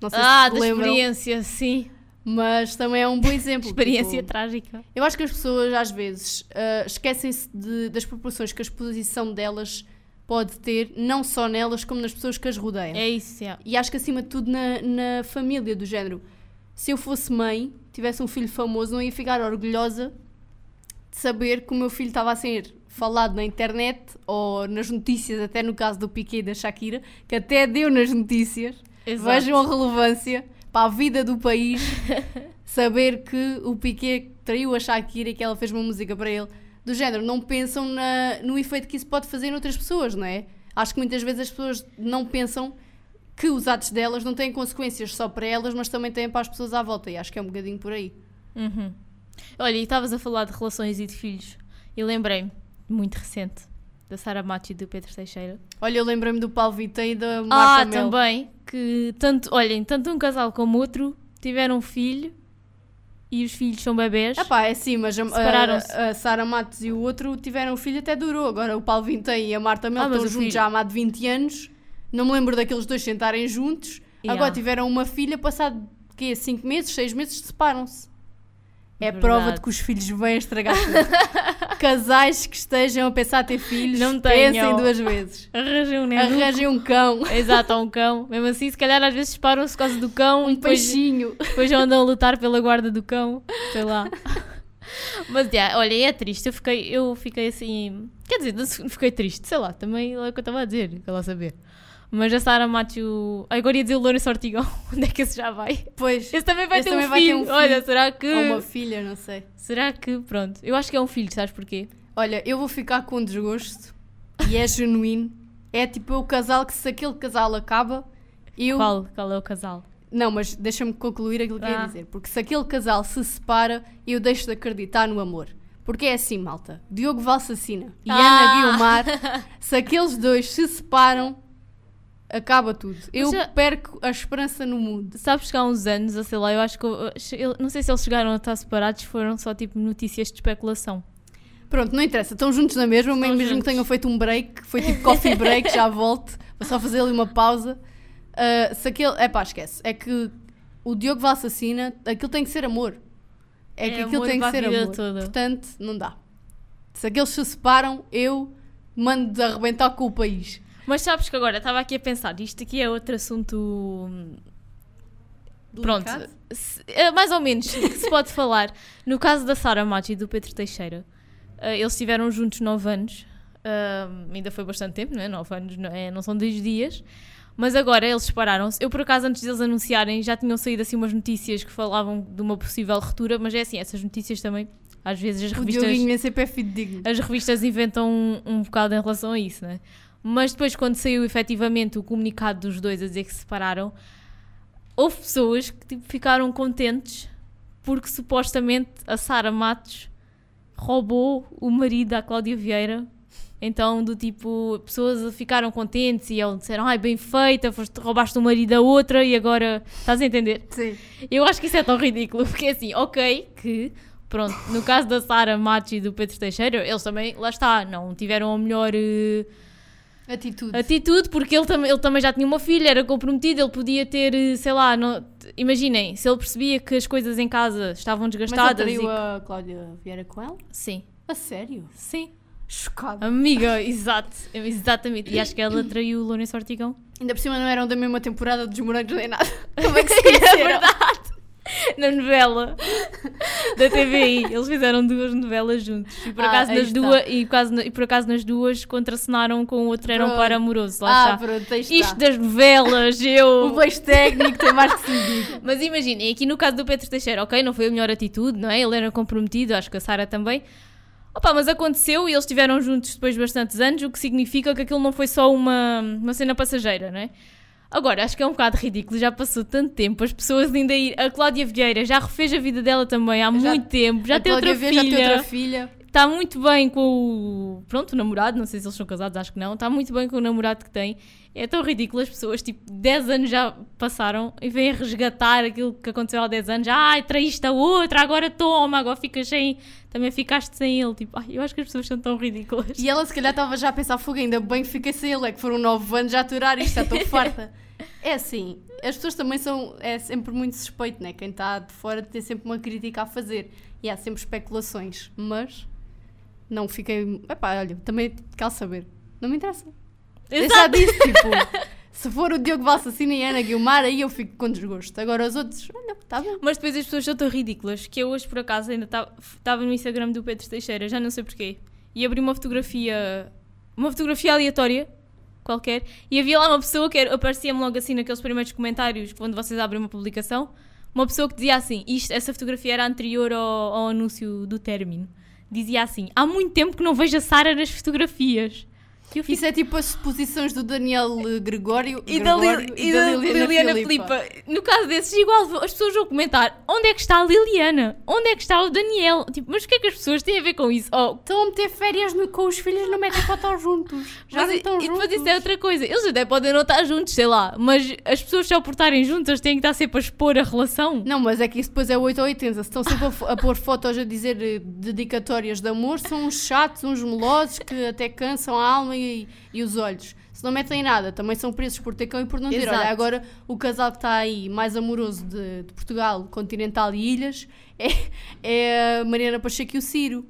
Não sei ah, se da lembram, experiência, sim. Mas também é um bom exemplo. Experiência tipo, trágica. eu acho que as pessoas às vezes ah, esquecem-se de- das proporções que a exposição delas pode ter, não só nelas, como nas pessoas que as rodeiam. É isso, yeah. E acho que acima de tudo na, na família do género. Se eu fosse mãe, tivesse um filho famoso, não ia ficar orgulhosa de saber que o meu filho estava a ser falado na internet ou nas notícias, até no caso do Piquet e da Shakira, que até deu nas notícias. Exato. Vejam a relevância para a vida do país saber que o Piquet traiu a Shakira e que ela fez uma música para ele. Do género, não pensam na- no efeito que isso pode fazer noutras pessoas, não é? Acho que muitas vezes as pessoas não pensam que os atos delas não têm consequências só para elas, mas também têm para as pessoas à volta. E acho que é um bocadinho por aí. Uhum. Olha, e estavas a falar de relações e de filhos. E lembrei-me, muito recente, da Sara Macho e do Pedro Teixeira. Olha, eu lembrei-me do Paulo Vita e da Ah, Marta Mel. também, que tanto, olhem, tanto um casal como outro tiveram um filho e os filhos são bebés. Ah pá, é sim, mas a, a, a Sara Matos e o outro tiveram um filho até durou. Agora o Paulo Vintém e a Marta Mel Ah, estão juntos filho- já há mais de 20 anos. Não me lembro daqueles dois sentarem juntos. Yeah. Agora tiveram uma filha, passado quê? 5 meses, 6 meses, separam-se. É Verdade. prova de que os filhos vêm estragar tudo. Casais que estejam a pensar ter filhos, Não pensem tenham. duas vezes. Arranjem um nenuco. Arranjem um cão, Exato, um cão. Mesmo assim, se calhar às vezes separam-se por causa do cão e um depois, peixinho. depois andam a lutar pela guarda do cão. Sei lá. Mas, olha, é triste. Eu fiquei, eu fiquei assim. Quer dizer, não fiquei triste, sei lá, também é o que eu estava a dizer, quer lá saber. Mas a Sara Macho. Agora ia dizer o Lourenço Ortigão. Onde é que esse já vai? Pois. Esse também vai, Esse ter, um também vai ter filho. um filho. Olha, será que. Ou uma filha, não sei. Será que. Pronto. Eu acho que é um filho, sabes porquê? Olha, eu vou ficar com desgosto e é genuíno. É tipo o casal que se aquele casal acaba, eu. Qual, qual é o casal? Não, mas deixa-me concluir aquilo que eu ia Ah. dizer. Porque se aquele casal se separa, eu deixo de acreditar no amor. Porque é assim, malta. Diogo Valsacina e Ah. Ana Guilmar, se aqueles dois se separam, acaba tudo. Eu ah, perco a esperança no mundo. Sabes que há uns anos, sei lá, eu acho que. eu- não sei se eles chegaram a estar separados, foram só tipo notícias de especulação. Pronto, não interessa. Estão juntos na mesma, Estão mesmo juntos. que tenham feito um break. Foi tipo coffee break, já volto. Vou só fazer ali uma pausa. Ah, se aquele... É pá, esquece. É que o Diogo Valsacina, aquilo tem que ser amor. É, É que aquilo tem que ser amor. toda. Portanto, não dá. Se aqueles se separam, eu mando de arrebentar com o país. Mas sabes que agora estava aqui a pensar, isto aqui é outro assunto. hum, Pronto, Delicado? se- é, mais ou menos, que se pode falar. No caso da Sara Machi e do Pedro Teixeira, eh, eles estiveram juntos 9 anos, Ahm, ainda foi bastante tempo, não é? 9 anos não, é, não são 10 dias. Mas agora eles separaram-se. Eu, por acaso, antes deles anunciarem, já tinham saído assim umas notícias que falavam de uma possível ruptura, mas é assim, essas notícias também, às vezes as O revistas Dioguinho nem sempre é fidedigno. as revistas inventam um, um bocado em relação a isso, né? Mas depois, quando saiu efetivamente o comunicado dos dois a dizer que se separaram, houve pessoas que tipo, ficaram contentes porque supostamente a Sara Matos roubou o marido da Cláudia Vieira. Então, do tipo, pessoas ficaram contentes e eles disseram: Ai, bem feita, foste, roubaste o marido da outra e agora. Estás a entender? Sim. Eu acho que isso é tão ridículo, porque assim, ok, que, pronto, no caso da Sara Matos e do Pedro Teixeira, eles também, lá está, não tiveram a melhor eh, Atitude. atitude, porque ele, tam ele também já tinha uma filha, era comprometido, ele podia ter, eh, sei lá, não- imaginem, se ele percebia que as coisas em casa estavam Mas ele desgastadas. e... a Cláudia Vieira com ela? Sim, A sério? sim. Chocada. Amiga, exato, exatamente. E acho que ela traiu o Lourenço Ortigão. Ainda por cima não eram da mesma temporada dos morangos nem nada. Como é que se conheceram? Na novela da TVI, eles fizeram duas novelas juntos. E por Ah, acaso, aí nas duas, e, acaso, e por acaso nas duas contracenaram com o outro, era um Pronto. par amoroso. Lá Ah, está. pronto, está. Isto das novelas, eu. O beijo técnico tem mais que se diga. Mas imaginem, aqui no caso do Pedro Teixeira, ok, não foi a melhor atitude, não é? Ele era comprometido, acho que a Sara também. Opa, mas aconteceu e eles estiveram juntos depois de bastantes anos, o que significa que aquilo não foi só uma, uma cena passageira, não é? Agora, acho que é um bocado ridículo, já passou tanto tempo, as pessoas ainda ir. A Cláudia Vieira já refez a vida dela também há muito tempo, já A tem outra Vieira filha. Já tem outra filha. Está muito bem com o. Pronto, o namorado, não sei se eles são casados, acho que não. Está muito bem com o namorado que tem. É tão ridículo as pessoas, tipo, 10 anos já passaram e vêm resgatar aquilo que aconteceu há 10 anos. Ai, traíste a outra, agora toma, agora ficas sem. Também ficaste sem ele. Tipo, ai, eu acho que as pessoas são tão ridículas. E ela se calhar estava já a pensar, fogo, ainda bem que fiquei sem ele, é que foram 9 anos já a aturar isto, já estou farta. É assim, as pessoas também são, é sempre muito suspeito, né? Quem está de fora tem sempre uma crítica a fazer. E há sempre especulações, mas não fiquei, epá, olha, também quero saber, não me interessa. Eu já Exato. disse, tipo, se for o Diogo Valsacina e a Ana Guilmar, aí eu fico com desgosto. Agora os outros, olha, está bem. Mas depois as pessoas são tão ridículas que eu hoje, por acaso, ainda estava no Instagram do Pedro Teixeira, já não sei porquê, e abri uma fotografia, uma fotografia aleatória, qualquer, e havia lá uma pessoa que aparecia-me logo assim naqueles primeiros comentários, quando vocês abrem uma publicação, uma pessoa que dizia assim, isto, essa fotografia era anterior ao, ao anúncio do término, dizia assim, há muito tempo que não vejo a Sara nas fotografias. E fico, Isso é tipo as suposições do Daniel eh, Gregório e da, Lil- Gregório e da Liliana, Filipa. No caso desses, igual as pessoas vão comentar onde é que está a Liliana? Onde é que está o Daniel? Tipo, mas o que é que as pessoas têm a ver com isso? Oh, Estão a meter férias no- com os filhos, não metem fotos juntos. Já mas não e- estão e juntos. depois isso é outra coisa. Eles até podem não estar juntos, sei lá, mas as pessoas só por estarem juntas têm que estar sempre a expor a relação. Não, mas é que isso depois é 8 ou 80. Se estão sempre a, a pôr fotos a dizer eh, dedicatórias de amor, são uns chatos, uns melosos que até cansam a alma e, e os olhos. Se não metem nada, também são presos por ter cão e por não ter. Exato. Olha, agora o casal que está aí mais amoroso de, de Portugal, continental e ilhas, é, é a Mariana Pacheco e o Ciro.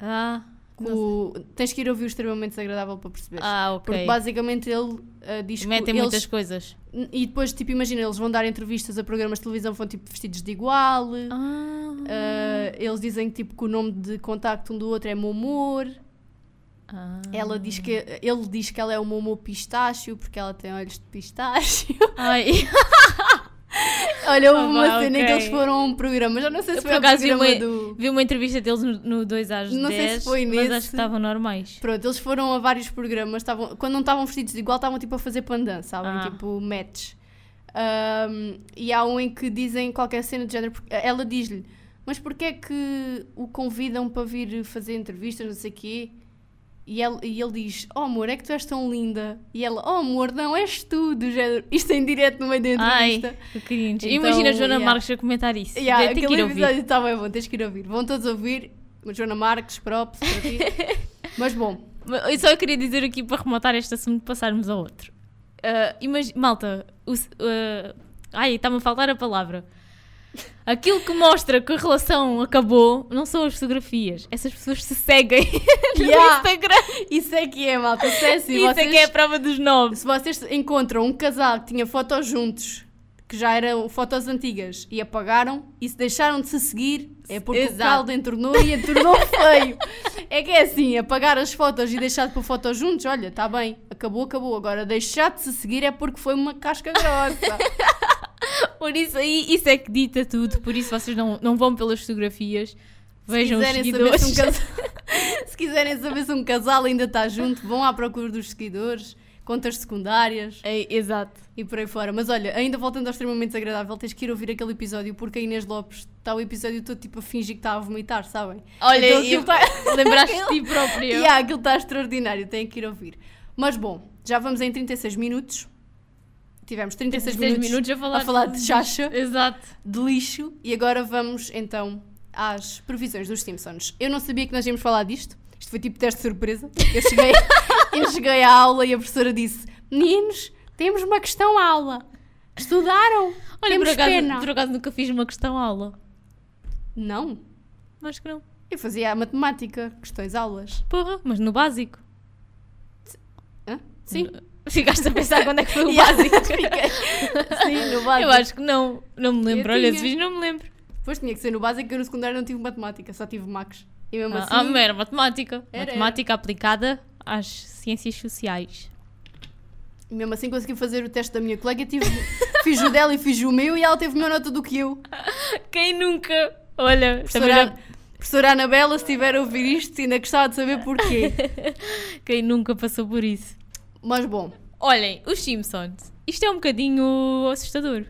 Ah, O- tens que ir ouvir o extremamente desagradável para perceber. ah ok. Porque basicamente ele eh, diz que Metem muitas coisas. E depois, tipo, imagina, eles vão dar entrevistas a programas de televisão, vão tipo vestidos de igual. Ah, Uh, eles dizem tipo, que o nome de contacto um do outro é Momor. Ah. Ela diz que, ele diz que ela é uma homo pistácio porque ela tem olhos de pistácio. Ai, Olha, houve Ah, uma cena em que eles foram a um programa, já não sei se Eu, foi por acaso, vi uma- do... vi uma entrevista deles no, no 2 às Não 10, sei se foi mas nesse. acho que estavam normais. Pronto, eles foram a vários programas, estavam, quando não estavam vestidos igual, estavam tipo a fazer pandan, sabem? Ah. Tipo match. Ahm, e há um em que dizem qualquer cena de género, ela diz-lhe, mas porquê é que o convidam para vir fazer entrevistas, não sei o quê? E ele, e ele diz, oh amor, é que tu és tão linda. E ela, oh amor, não és tu, do género. Isto em direto no meio da Ai, entrevista. que cringe. Então, Imagina a Joana yeah. Marques a comentar isso. Yeah, Tem que aquele ir ouvir. episódio está bem bom, tens que ir ouvir. Vão todos ouvir. Joana Marques, props para ti. Mas bom, Eu só queria dizer aqui para rematar este assunto, passarmos a outro. Imagi- Malta, o ah, ai, está-me a faltar a palavra. Aquilo que mostra que a relação acabou não são as fotografias. Essas pessoas se seguem no Yeah. Instagram. isso é que é, malta. Isso é assim, Isso é vocês- que é a prova dos nove. Se vocês encontram um casal que tinha fotos juntos, que já eram fotos antigas, e apagaram, e se deixaram de se seguir, é porque Exato. o caldo entornou e entornou feio. É que é assim, apagar as fotos e deixar de pôr fotos juntos, olha, está bem, acabou, acabou. Agora, deixar de se seguir é porque foi uma casca grossa. Por isso aí, isso é que dita tudo. Por isso vocês não, não vão pelas fotografias. Vejam os quiserem saber seguidores. se um casal, se quiserem saber se um casal ainda está junto, vão à procura dos seguidores, contas secundárias É, exato. e por aí fora. Mas olha, ainda voltando ao extremamente desagradável, tens que ir ouvir aquele episódio porque a Inês Lopes está o episódio todo tipo a fingir que está a vomitar, sabem? Olha, Então, eu- aquilo tá- lembraste de ti próprio. E yeah, aquilo está extraordinário, têm que ir ouvir. Mas bom, já vamos em 36 minutos. Tivemos 36 16 minutos, minutos a falar, a falar de chacha Exato. de lixo e agora vamos então às previsões dos Simpsons. Eu não sabia que nós íamos falar disto. Isto foi tipo teste de surpresa. Eu cheguei, eu cheguei à aula e a professora disse: Meninos, temos uma questão à aula. Estudaram? Olha, temos por acaso, pena. por acaso nunca fiz uma questão aula. Não, Acho que não. eu fazia a matemática, questões aulas. Porra, mas no básico. Hã? Sim. Ficaste a pensar quando é que foi o básico. Sim, no básico. Eu acho que não. Não me lembro. Eu Olha, se fiz, não me lembro. Depois tinha que ser no básico, que eu no secundário não tive matemática, só tive max. E mesmo Ah, assim. ah, era matemática. Era, matemática aplicada às ciências sociais. Mesmo assim consegui fazer o teste da minha colega, tive, fiz o dela e fiz o meu e ela teve melhor nota do que eu. Quem nunca? Olha, Professora, já- professora Anabela, se estiver a ouvir isto, ainda gostava de saber porquê. quem nunca passou por isso. Mas bom, Olhem, os Simpsons. Isto é um bocadinho assustador.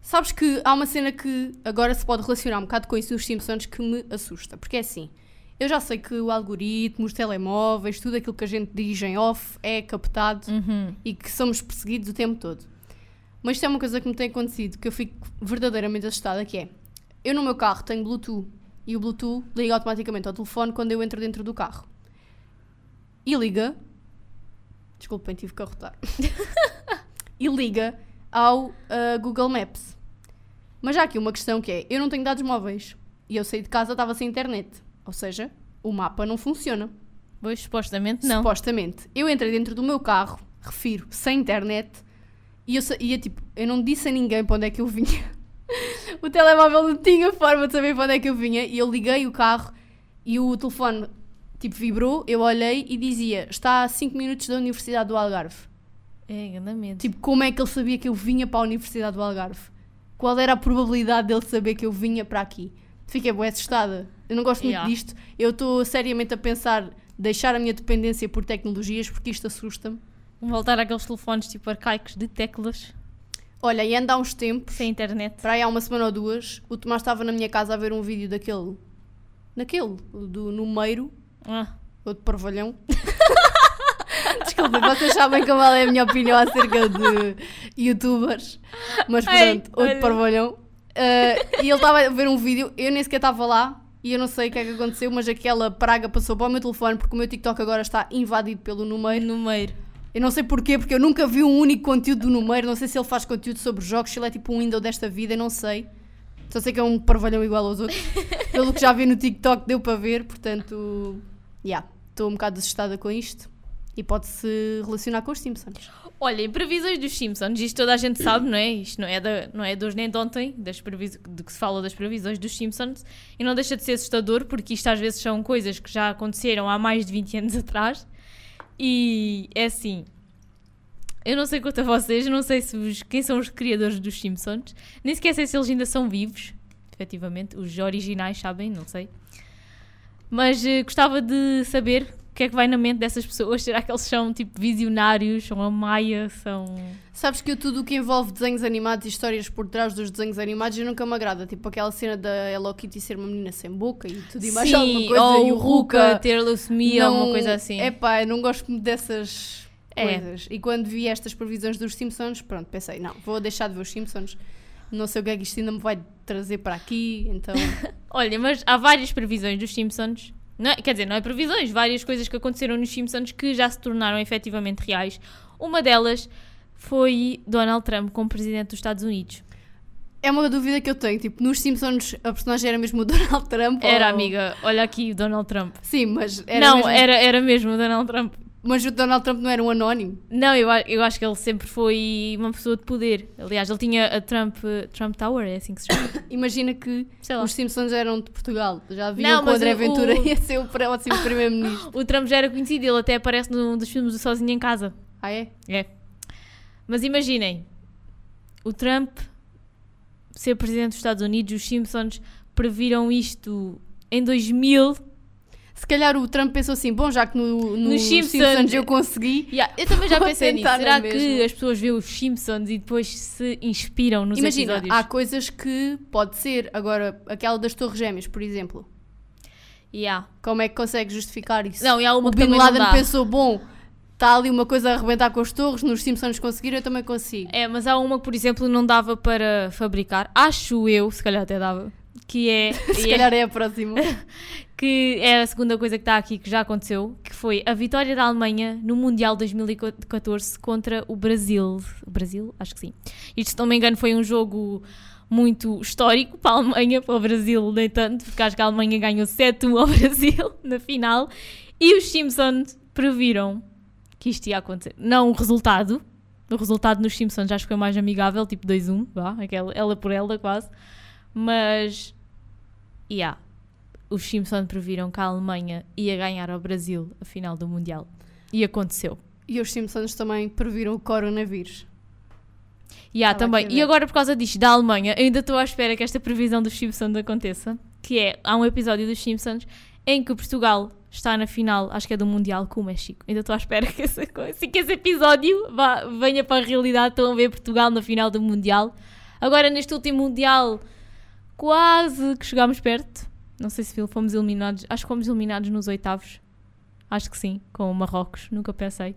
sabes que há uma cena que agora se pode relacionar um bocado com isso dos Simpsons que me assusta. Porque é assim, eu já sei que o algoritmo, os telemóveis, tudo aquilo que a gente diz em off é captado Uhum. e que somos perseguidos o tempo todo. Mas isto é uma coisa que me tem acontecido, que eu fico verdadeiramente assustada, que é, eu no meu carro tenho Bluetooth e o Bluetooth liga automaticamente ao telefone quando eu entro dentro do carro. E liga, desculpem, tive que arrotar, e liga ao ah, Google Maps. Mas há aqui uma questão que é, eu não tenho dados móveis e eu saí de casa, estava sem internet. Ou seja, o mapa não funciona. Pois, supostamente não. Supostamente. Eu entrei dentro do meu carro, refiro, sem internet, e eu, ia tipo, eu não disse a ninguém para onde é que eu vinha. o telemóvel não tinha forma de saber para onde é que eu vinha, e eu liguei o carro e o telefone tipo vibrou, eu olhei e dizia: está a 5 minutos da Universidade do Algarve. É, grande medo. Tipo, como é que ele sabia que eu vinha para a Universidade do Algarve? Qual era a probabilidade dele saber que eu vinha para aqui? Fiquei bem assustada. Eu não gosto muito Yeah. disto. Eu estou seriamente a pensar deixar a minha dependência por tecnologias porque isto assusta-me. Voltar àqueles telefones tipo arcaicos de teclas, Olha, e anda há uns tempos, sem internet. para aí há uma semana ou duas, o Tomás estava na minha casa a ver um vídeo daquele. Naquele, do Numeiro, Ah, ou de Parvalhão. Desculpem, vocês sabem qual é a minha opinião acerca de youtubers, mas pronto, ou de olha. Parvalhão. Ah, e ele estava a ver um vídeo, eu nem sequer estava lá e eu não sei o que é que aconteceu, mas aquela praga passou para o meu telefone porque o meu TikTok agora está invadido pelo Numeiro. número. Eu não sei porquê, porque eu nunca vi um único conteúdo do Numeiro, não sei se ele faz conteúdo sobre jogos, se ele é tipo um Windows desta vida, eu não sei. Só sei que é um parvalhão igual aos outros. Pelo que já vi no TikTok deu para ver, portanto, já, estou um bocado assustada com isto. E pode-se relacionar com os Simpsons. Olha, em previsões dos Simpsons, isto toda a gente sabe, não é? Isto não é, da, não é de hoje nem de ontem, das de que se fala das previsões dos Simpsons, e não deixa de ser assustador, porque isto às vezes são coisas que já aconteceram há mais de 20 anos atrás, e é assim. Eu não sei quanto a vocês, não sei se os, quem são os criadores dos Simpsons, nem sequer sei se eles ainda são vivos, efetivamente, os originais sabem, não sei. Mas eh, gostava de saber o que é que vai na mente dessas pessoas. Será que eles são tipo visionários, são a Maia, são. Sabes que eu tudo o que envolve desenhos animados e histórias por trás dos desenhos animados nunca me agrada. Tipo aquela cena da Hello Kitty ser uma menina sem boca e tudo e mais Sim, alguma coisa. ou e o Ruka ter leucemia, ou uma coisa assim. É pá, eu não gosto muito dessas É. coisas. E quando vi estas previsões dos Simpsons, pronto, pensei, não, vou deixar de ver os Simpsons. Não sei o que é que isto ainda me vai trazer para aqui, então. Olha, mas há várias previsões dos Simpsons. Não é- quer dizer, não é previsões, várias coisas que aconteceram nos Simpsons que já se tornaram efetivamente reais. Uma delas foi Donald Trump como presidente dos Estados Unidos. é uma dúvida que eu tenho. Tipo, nos Simpsons a personagem era mesmo o Donald Trump? Era, ou- amiga, olha aqui o Donald Trump. Sim, mas era não, mesmo... era, era mesmo o Donald Trump. Mas o Donald Trump não era um anónimo? Não, eu, eu acho que ele sempre foi uma pessoa de poder. Aliás, ele tinha a Trump, Trump Tower, é assim que se chama. Imagina que os Simpsons eram de Portugal. Já viam que o André Ventura o- ia ser o próximo primeiro-ministro. O Trump já era conhecido, ele até aparece num dos filmes do Sozinho em Casa. Ah, é? É. Mas imaginem, o Trump ser presidente dos Estados Unidos, os Simpsons previram isto em 2000. Se calhar o Trump pensou assim, bom, já que no, no Nos Simpsons, Simpsons- eu consegui... Yeah, eu também já pensei nisso. na Será que as pessoas veem os Simpsons e depois se inspiram nos Imagina, episódios? há coisas que pode ser. Agora, aquela das Torres Gêmeas, por exemplo. Yeah. Como é que consegue justificar isso? Não, e há uma o que Bin Laden pensou, bom, está ali uma coisa a arrebentar com as torres, nos Simpsons conseguiram, eu também consigo. É, mas há uma que, por exemplo, não dava para fabricar. Acho eu, se calhar até dava. Que é, Se é- calhar é a próxima. que é a segunda coisa que está aqui que já aconteceu, que foi a vitória da Alemanha no Mundial 2014 contra o Brasil. O Brasil? Acho que sim. Isto, se não me engano, foi um jogo muito histórico para a Alemanha, para o Brasil nem tanto, porque acho que a Alemanha ganhou 7-1 ao Brasil na final. E os Simpsons previram que isto ia acontecer. Não o resultado. O resultado nos Simpsons acho que foi mais amigável, tipo 2-1, vá, aquela, ela por ela quase. Mas, yeah, os Simpsons previram que a Alemanha ia ganhar ao Brasil a final do Mundial. E aconteceu. E os Simpsons também previram o coronavírus. Yeah, também. E agora, por causa disto, da Alemanha, ainda estou à espera que esta previsão dos Simpsons aconteça. Que é, há um episódio dos Simpsons em que Portugal está na final, acho que é do Mundial, com o México. Ainda estou à espera que esse, assim, que esse episódio vá- venha para a realidade. Estão a ver Portugal na final do Mundial. Agora, neste último Mundial, quase que chegámos perto. Não sei se fomos eliminados. Acho que fomos eliminados nos oitavos. Acho que sim, com o Marrocos. Nunca pensei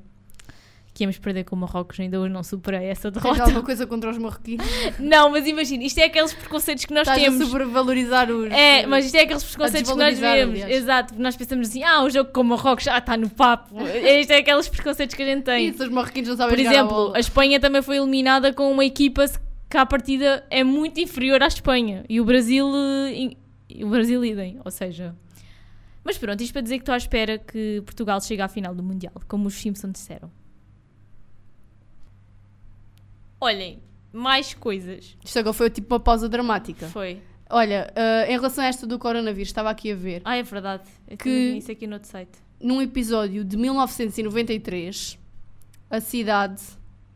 que íamos perder com o Marrocos. Ainda hoje não superei essa Tens derrota. alguma coisa contra os marroquinos? Não, mas imagina, isto é aqueles preconceitos que nós Estás temos. a sobrevalorizar os... É, mas isto é aqueles preconceitos que nós vemos. Exato, nós pensamos assim, ah, o jogo com o Marrocos já está no papo. Isto é aqueles preconceitos que a gente tem. Isso, os marroquinos não sabem Por exemplo, a Espanha também foi eliminada com uma equipa que à partida é muito inferior à Espanha. E o Brasil. eh, O Brasil idem, ou seja. Mas pronto, isto para dizer que estou à espera que Portugal chegue à final do Mundial, como os Simpsons disseram. Olhem, mais coisas. Isto agora foi tipo uma pausa dramática. Foi. Olha, ah, em relação a esta do coronavírus, estava aqui a ver. Ah, é verdade. Eu Que- que... isso aqui no outro site. Num episódio de 1993, a cidade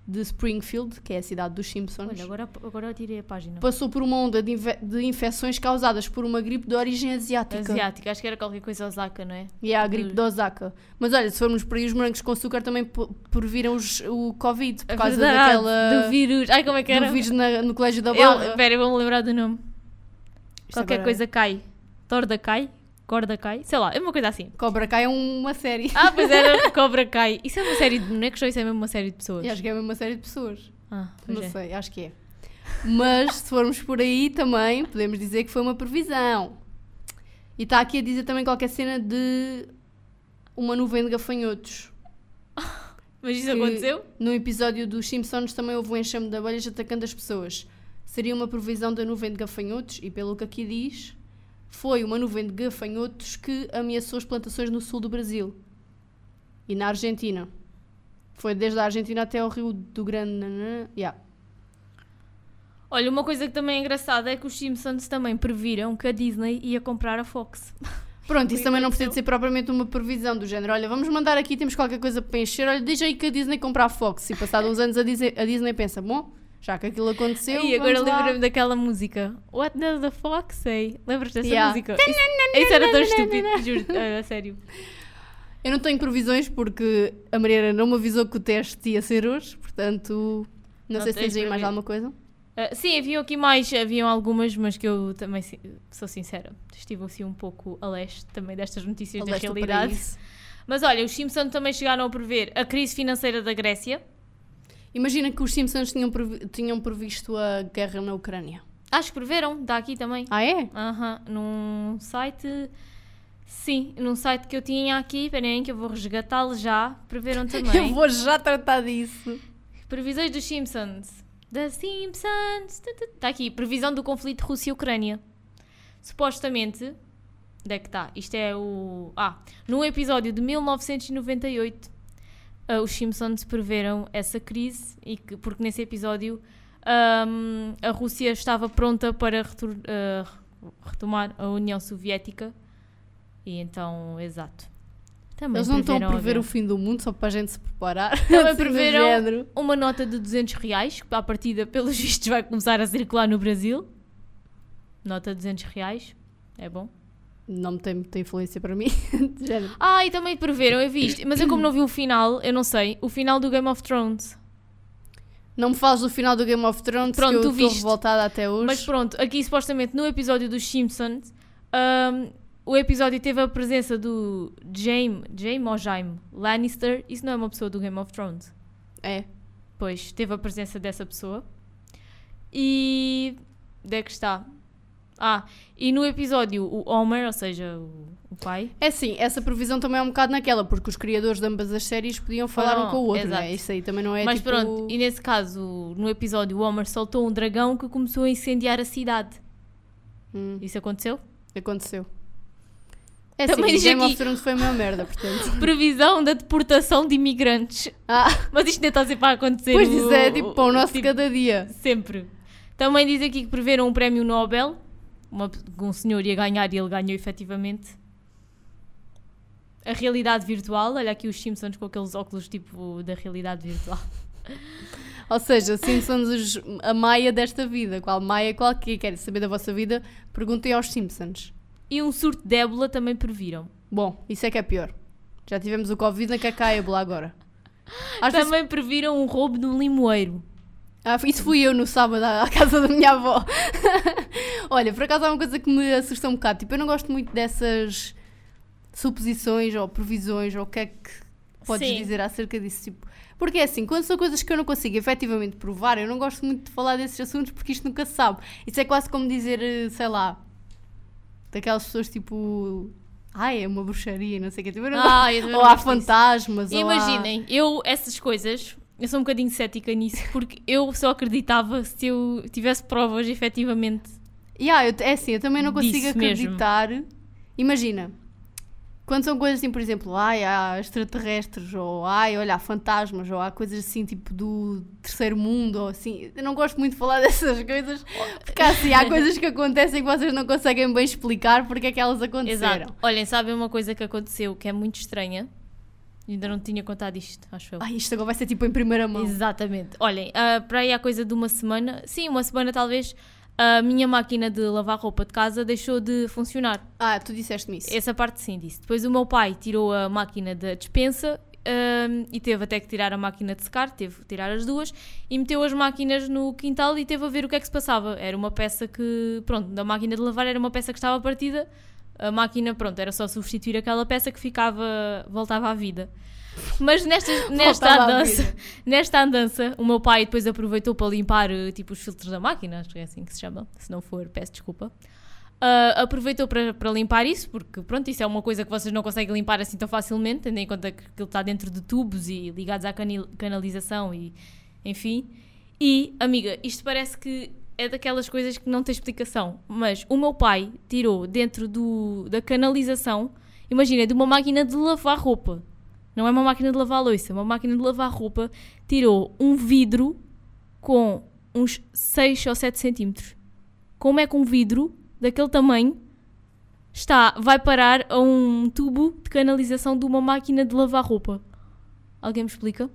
de Springfield, que é a cidade dos Simpsons, Olha, agora, agora eu tirei a página. passou por uma onda de, inve- de infecções causadas por uma gripe de origem asiática. Asiática, acho que era qualquer coisa Osaka, não é? E é a gripe Do- de Osaka. Mas olha, se formos por aí, os morangos com açúcar também previram os- o Covid, por É causa verdade, daquela. do vírus. Ai, como é que era? do vírus na- no colégio da Barra. espera, vou-me lembrar do nome. Isto Qualquer agora- coisa cai. Torda cai? Corda cai? Sei lá, é uma coisa assim. Cobra Kai é uma série. Ah, pois era Cobra Cai. Isso é uma série de bonecos ou isso é mesmo uma série de pessoas? E acho que é mesmo uma série de pessoas. Ah, pois Não é. sei, acho que é. Mas se formos por aí também, podemos dizer que foi uma previsão. E está aqui a dizer também qualquer cena de uma nuvem de gafanhotos. Mas isso que aconteceu? No episódio dos Simpsons também houve um enxame de abelhas atacando as pessoas. Seria uma previsão da nuvem de gafanhotos e pelo que aqui diz, foi uma nuvem de gafanhotos que ameaçou as plantações no sul do Brasil. E na Argentina. Foi desde a Argentina até o Rio do Grande. nanã, Yeah. Olha, uma coisa que também é engraçada é que os Simpsons também previram que a Disney ia comprar a Fox. Pronto, isso também não precisa de ser propriamente uma previsão do género. Olha, vamos mandar aqui, temos qualquer coisa para encher. Olha, deixa aí que a Disney compra a Fox. E passado uns anos a Disney, a Disney pensa, bom, já que aquilo aconteceu, e agora lembra-me daquela música. What does the fox say? Lembras dessa Yeah. música? Isso, isso era tão estúpido, juro, a sério. Eu não tenho previsões porque a Mariana não me avisou que o teste ia ser hoje, portanto, não, Não sei se tens aí mais alguma coisa. Ah, sim, haviam aqui mais, haviam algumas, mas que eu também sou sincera. Estive assim um pouco a leste também destas notícias A da realidade. Mas olha, os Simpsons também chegaram a prever a crise financeira da Grécia. Imagina que os Simpsons tinham, previ- tinham previsto a guerra na Ucrânia. Acho que preveram, dá aqui também. Ah, é? Aham, num site. Sim, num site que eu tinha aqui, peraí que eu vou resgatá-lo já. Preveram também. Eu vou já tratar disso. Previsões dos Simpsons. The Simpsons. Está aqui. Previsão do conflito Rússia-Ucrânia. Supostamente. Onde é que está? Isto é o. Ah, num episódio de 1998, ah, os Simpsons preveram essa crise, e que, porque nesse episódio ahm, a Rússia estava pronta para ah, retomar a União Soviética. E então, exato. Também Eles não estão a prever o fim do mundo só para a gente se preparar. Também Assim, preveram uma nota de 200 reais, que à partida, pelos vistos, vai começar a circular no Brasil. Nota de 200 reais. É bom. Não me tem muita influência para mim. de. Ah, e também preveram, eu vi isto. Mas eu como não vi o final, eu não sei. O final do Game of Thrones. Não me fales do final do Game of Thrones Pronto, que eu estou revoltada até hoje. Mas pronto, aqui supostamente no episódio dos Simpsons, ahm, o episódio teve a presença do Jaime, Jaime ou Jaime Lannister. Isso não é uma pessoa do Game of Thrones. É. Pois, teve a presença dessa pessoa. E. Onde é que está? Ah, e no episódio o Homer, ou seja, o, pai. É sim, essa previsão também é um bocado naquela, porque os criadores de ambas as séries podiam falar Foram, um com o outro, exato. não é? Isso aí também não é Mas tipo... pronto, e nesse caso, no episódio, o Homer soltou um dragão que começou a incendiar a cidade. Hum, Isso aconteceu? aconteceu. É Também sim, Game aqui- of Thrones foi uma merda, portanto. Previsão da deportação de imigrantes. Ah, Mas isto nem está sempre a acontecer. pois o- isso é tipo para o nosso tipo, cada dia. Sempre. Também diz aqui que preveram um prémio Nobel. Uma, um senhor ia ganhar e ele ganhou efetivamente. A realidade virtual. Olha aqui os Simpsons com aqueles óculos tipo da realidade virtual. Ou seja, Simpsons, os- a Maia desta vida. Qual Maia qualquer quer saber da vossa vida, perguntem aos Simpsons. E um surto de ébola também previram. Bom, isso é que é pior. Já tivemos o Covid, não quer cá a ébola agora. Às vezes- também previram um roubo no limoeiro. Ah, isso fui eu no sábado à casa da minha avó. Olha, por acaso há uma coisa que me assusta um bocado. Tipo, eu não gosto muito dessas suposições ou previsões ou o que é que podes Sim. dizer acerca disso. Tipo, porque é assim, quando são coisas que eu não consigo efetivamente provar, eu não gosto muito de falar desses assuntos porque isto nunca se sabe. Isso é quase como dizer, eh, sei lá, daquelas pessoas tipo. Ai, é uma bruxaria, não sei o que. Tipo, Ah, ou há fantasmas. ou há- Imaginem, eu, essas coisas, eu sou um bocadinho cética nisso, porque eu só acreditava se eu tivesse provas efetivamente. Yeah, eu, é assim, eu também não consigo Disso mesmo. acreditar. Imagina, quando são coisas assim, por exemplo, ai, há extraterrestres, ou ai, olha, há fantasmas, ou há coisas assim, tipo do terceiro mundo, ou assim. Eu não gosto muito de falar dessas coisas, porque assim, há coisas que acontecem que vocês não conseguem bem explicar porque é que elas aconteceram. Exato. Olhem, sabem uma coisa que aconteceu que é muito estranha? Ainda não tinha contado isto, acho eu. Ai, isto agora vai ser tipo em primeira mão. Exatamente. Olhem, ah, para aí há coisa de uma semana, sim, uma semana talvez, a minha máquina de lavar roupa de casa deixou de funcionar. Ah, tu disseste-me isso. Essa parte sim disse. Depois o meu pai tirou a máquina da despensa ahm, e teve até que tirar a máquina de secar, teve que tirar as duas e meteu as máquinas no quintal e teve a ver o que é que se passava. Era uma peça que, pronto, da máquina de lavar era uma peça que estava partida. A máquina, pronto, era só substituir aquela peça que ficava, voltava à vida. Mas nesta, nesta andança, nesta andança, o meu pai depois aproveitou para limpar eh, tipo os filtros da máquina, acho que é assim que se chama. Se não for, peço desculpa. Ah, aproveitou para, para limpar isso, porque pronto, isso é uma coisa que vocês não conseguem limpar assim tão facilmente, tendo em conta que aquilo está dentro de tubos e ligados à canalização e enfim. E, amiga, isto parece que é daquelas coisas que não tem explicação, mas o meu pai tirou dentro do, da canalização, imagina, de uma máquina de lavar roupa. não é uma máquina de lavar louça, é uma máquina de lavar roupa, tirou um vidro com uns 6 ou 7 centímetros. Como é que um vidro daquele tamanho está, vai parar a um tubo de canalização de uma máquina de lavar roupa? Alguém me explica?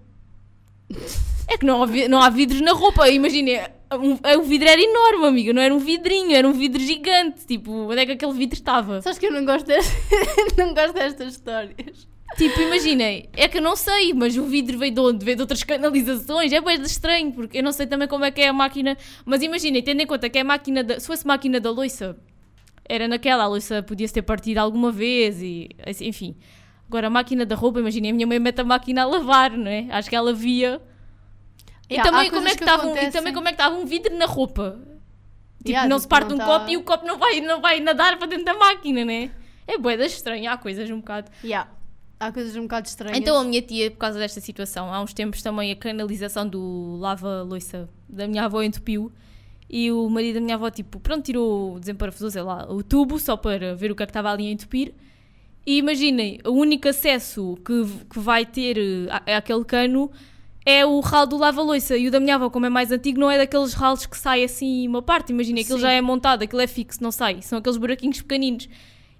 É que não há, não há vidros na roupa, imagina, um, o vidro era enorme, amiga, não era um vidrinho, era um vidro gigante, tipo, onde é que aquele vidro estava? Sabes que eu não gosto, dest- não gosto destas histórias. Tipo, imaginem, é que eu não sei, mas o vidro veio de onde? Veio de outras canalizações, é bem estranho, porque eu não sei também como é que é a máquina, mas imaginem, tendo em conta que é a máquina da, se fosse máquina da loiça, era naquela, a loiça podia-se ter partido alguma vez e, assim, enfim. Agora, a máquina da roupa, imaginem, a minha mãe mete a máquina a lavar, não é? Acho que ela via. E Yeah, também, como é coisas que estava um, e também como é que estava um vidro na roupa? Tipo, Yeah, não tipo, se parte não um tá- copo e o copo não vai, não vai nadar para dentro da máquina, né? É boeda estranha, há coisas um bocado. Yeah. Há coisas um bocado estranhas. Então a minha tia, por causa desta situação, há uns tempos também a canalização do lava-loiça da minha avó entupiu e o marido da minha avó, tipo, pronto, tirou, desemparafusou, sei lá, o tubo só para ver o que é que estava ali a entupir. E imaginem, o único acesso que, que vai ter eh, a- àquele cano é o ralo do lava-loiça. E o da minha avó, como é mais antigo, não é daqueles ralos que sai assim uma parte. Imaginem, aquilo Sim. já é montado, aquilo é fixo, não sai. São aqueles buraquinhos pequeninos.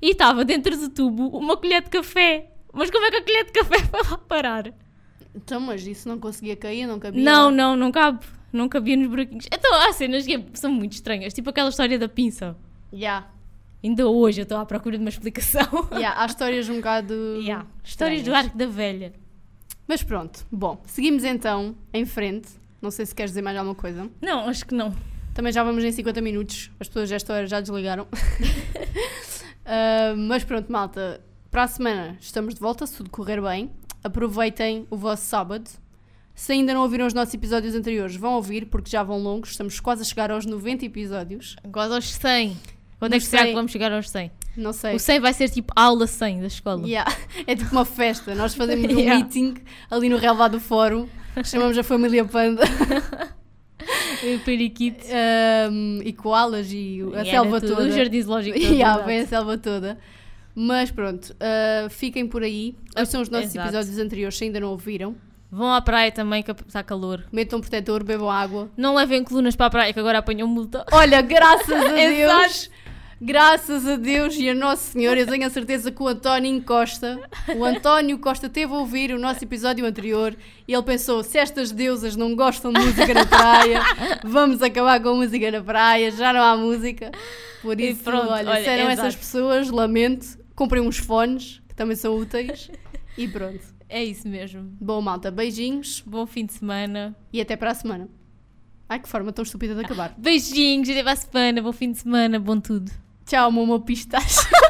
E estava dentro do tubo uma colher de café. Mas como é que a colher de café foi lá parar? Então, mas isso não conseguia cair, não cabia. Não, lá. não, não cabe. Não cabia nos buraquinhos. Então há cenas que são muito estranhas. Tipo aquela história da pinça. Yeah. Ainda hoje eu estou à procura de uma explicação. Yeah, há histórias um bocado. Yeah. Histórias do arco da velha. Mas pronto, bom, seguimos então em frente. Não sei se queres dizer mais alguma coisa. Não, acho que não. Também já vamos em 50 minutos. As pessoas desta hora já desligaram. Ah, mas pronto, malta. Para a semana estamos de volta, se tudo correr bem. Aproveitem o vosso sábado. Se ainda não ouviram os nossos episódios anteriores, vão ouvir, porque já vão longos. Estamos quase a chegar aos 90 episódios. Agora aos 100. Quando é que será 100. que vamos chegar aos 100? Não sei. O 100 vai ser tipo aula 100 da escola. Yeah. É tipo uma festa. Nós fazemos um Yeah. meeting ali no relvado do fórum. Chamamos a família Panda. O periquito. Um, e koalas e a E selva toda. O jardim zoológico todo, yeah, a selva toda. Mas pronto, uh, fiquem por aí. Ouçam os nossos Exato. episódios anteriores se ainda não ouviram. Vão à praia também, que está calor. Metam protetor, bebam água. Não levem colunas para a praia, que agora apanham multa. Olha, graças a. Deus, graças a Deus e a Nosso Senhor, eu tenho a certeza que o António Costa, o António Costa teve a ouvir o nosso episódio anterior e ele pensou: se estas deusas não gostam de música na praia, vamos acabar com a música na praia, já não há música. Por isso, pronto, olha, olha, eram essas exato. pessoas, lamento, comprem uns fones que também são úteis e pronto. É isso mesmo. Bom, malta, beijinhos Bom fim de semana. e até para a semana. Ai, que forma tão estúpida de acabar. Beijinhos, até para a semana. Bom fim de semana, bom tudo. Chao, momopistas.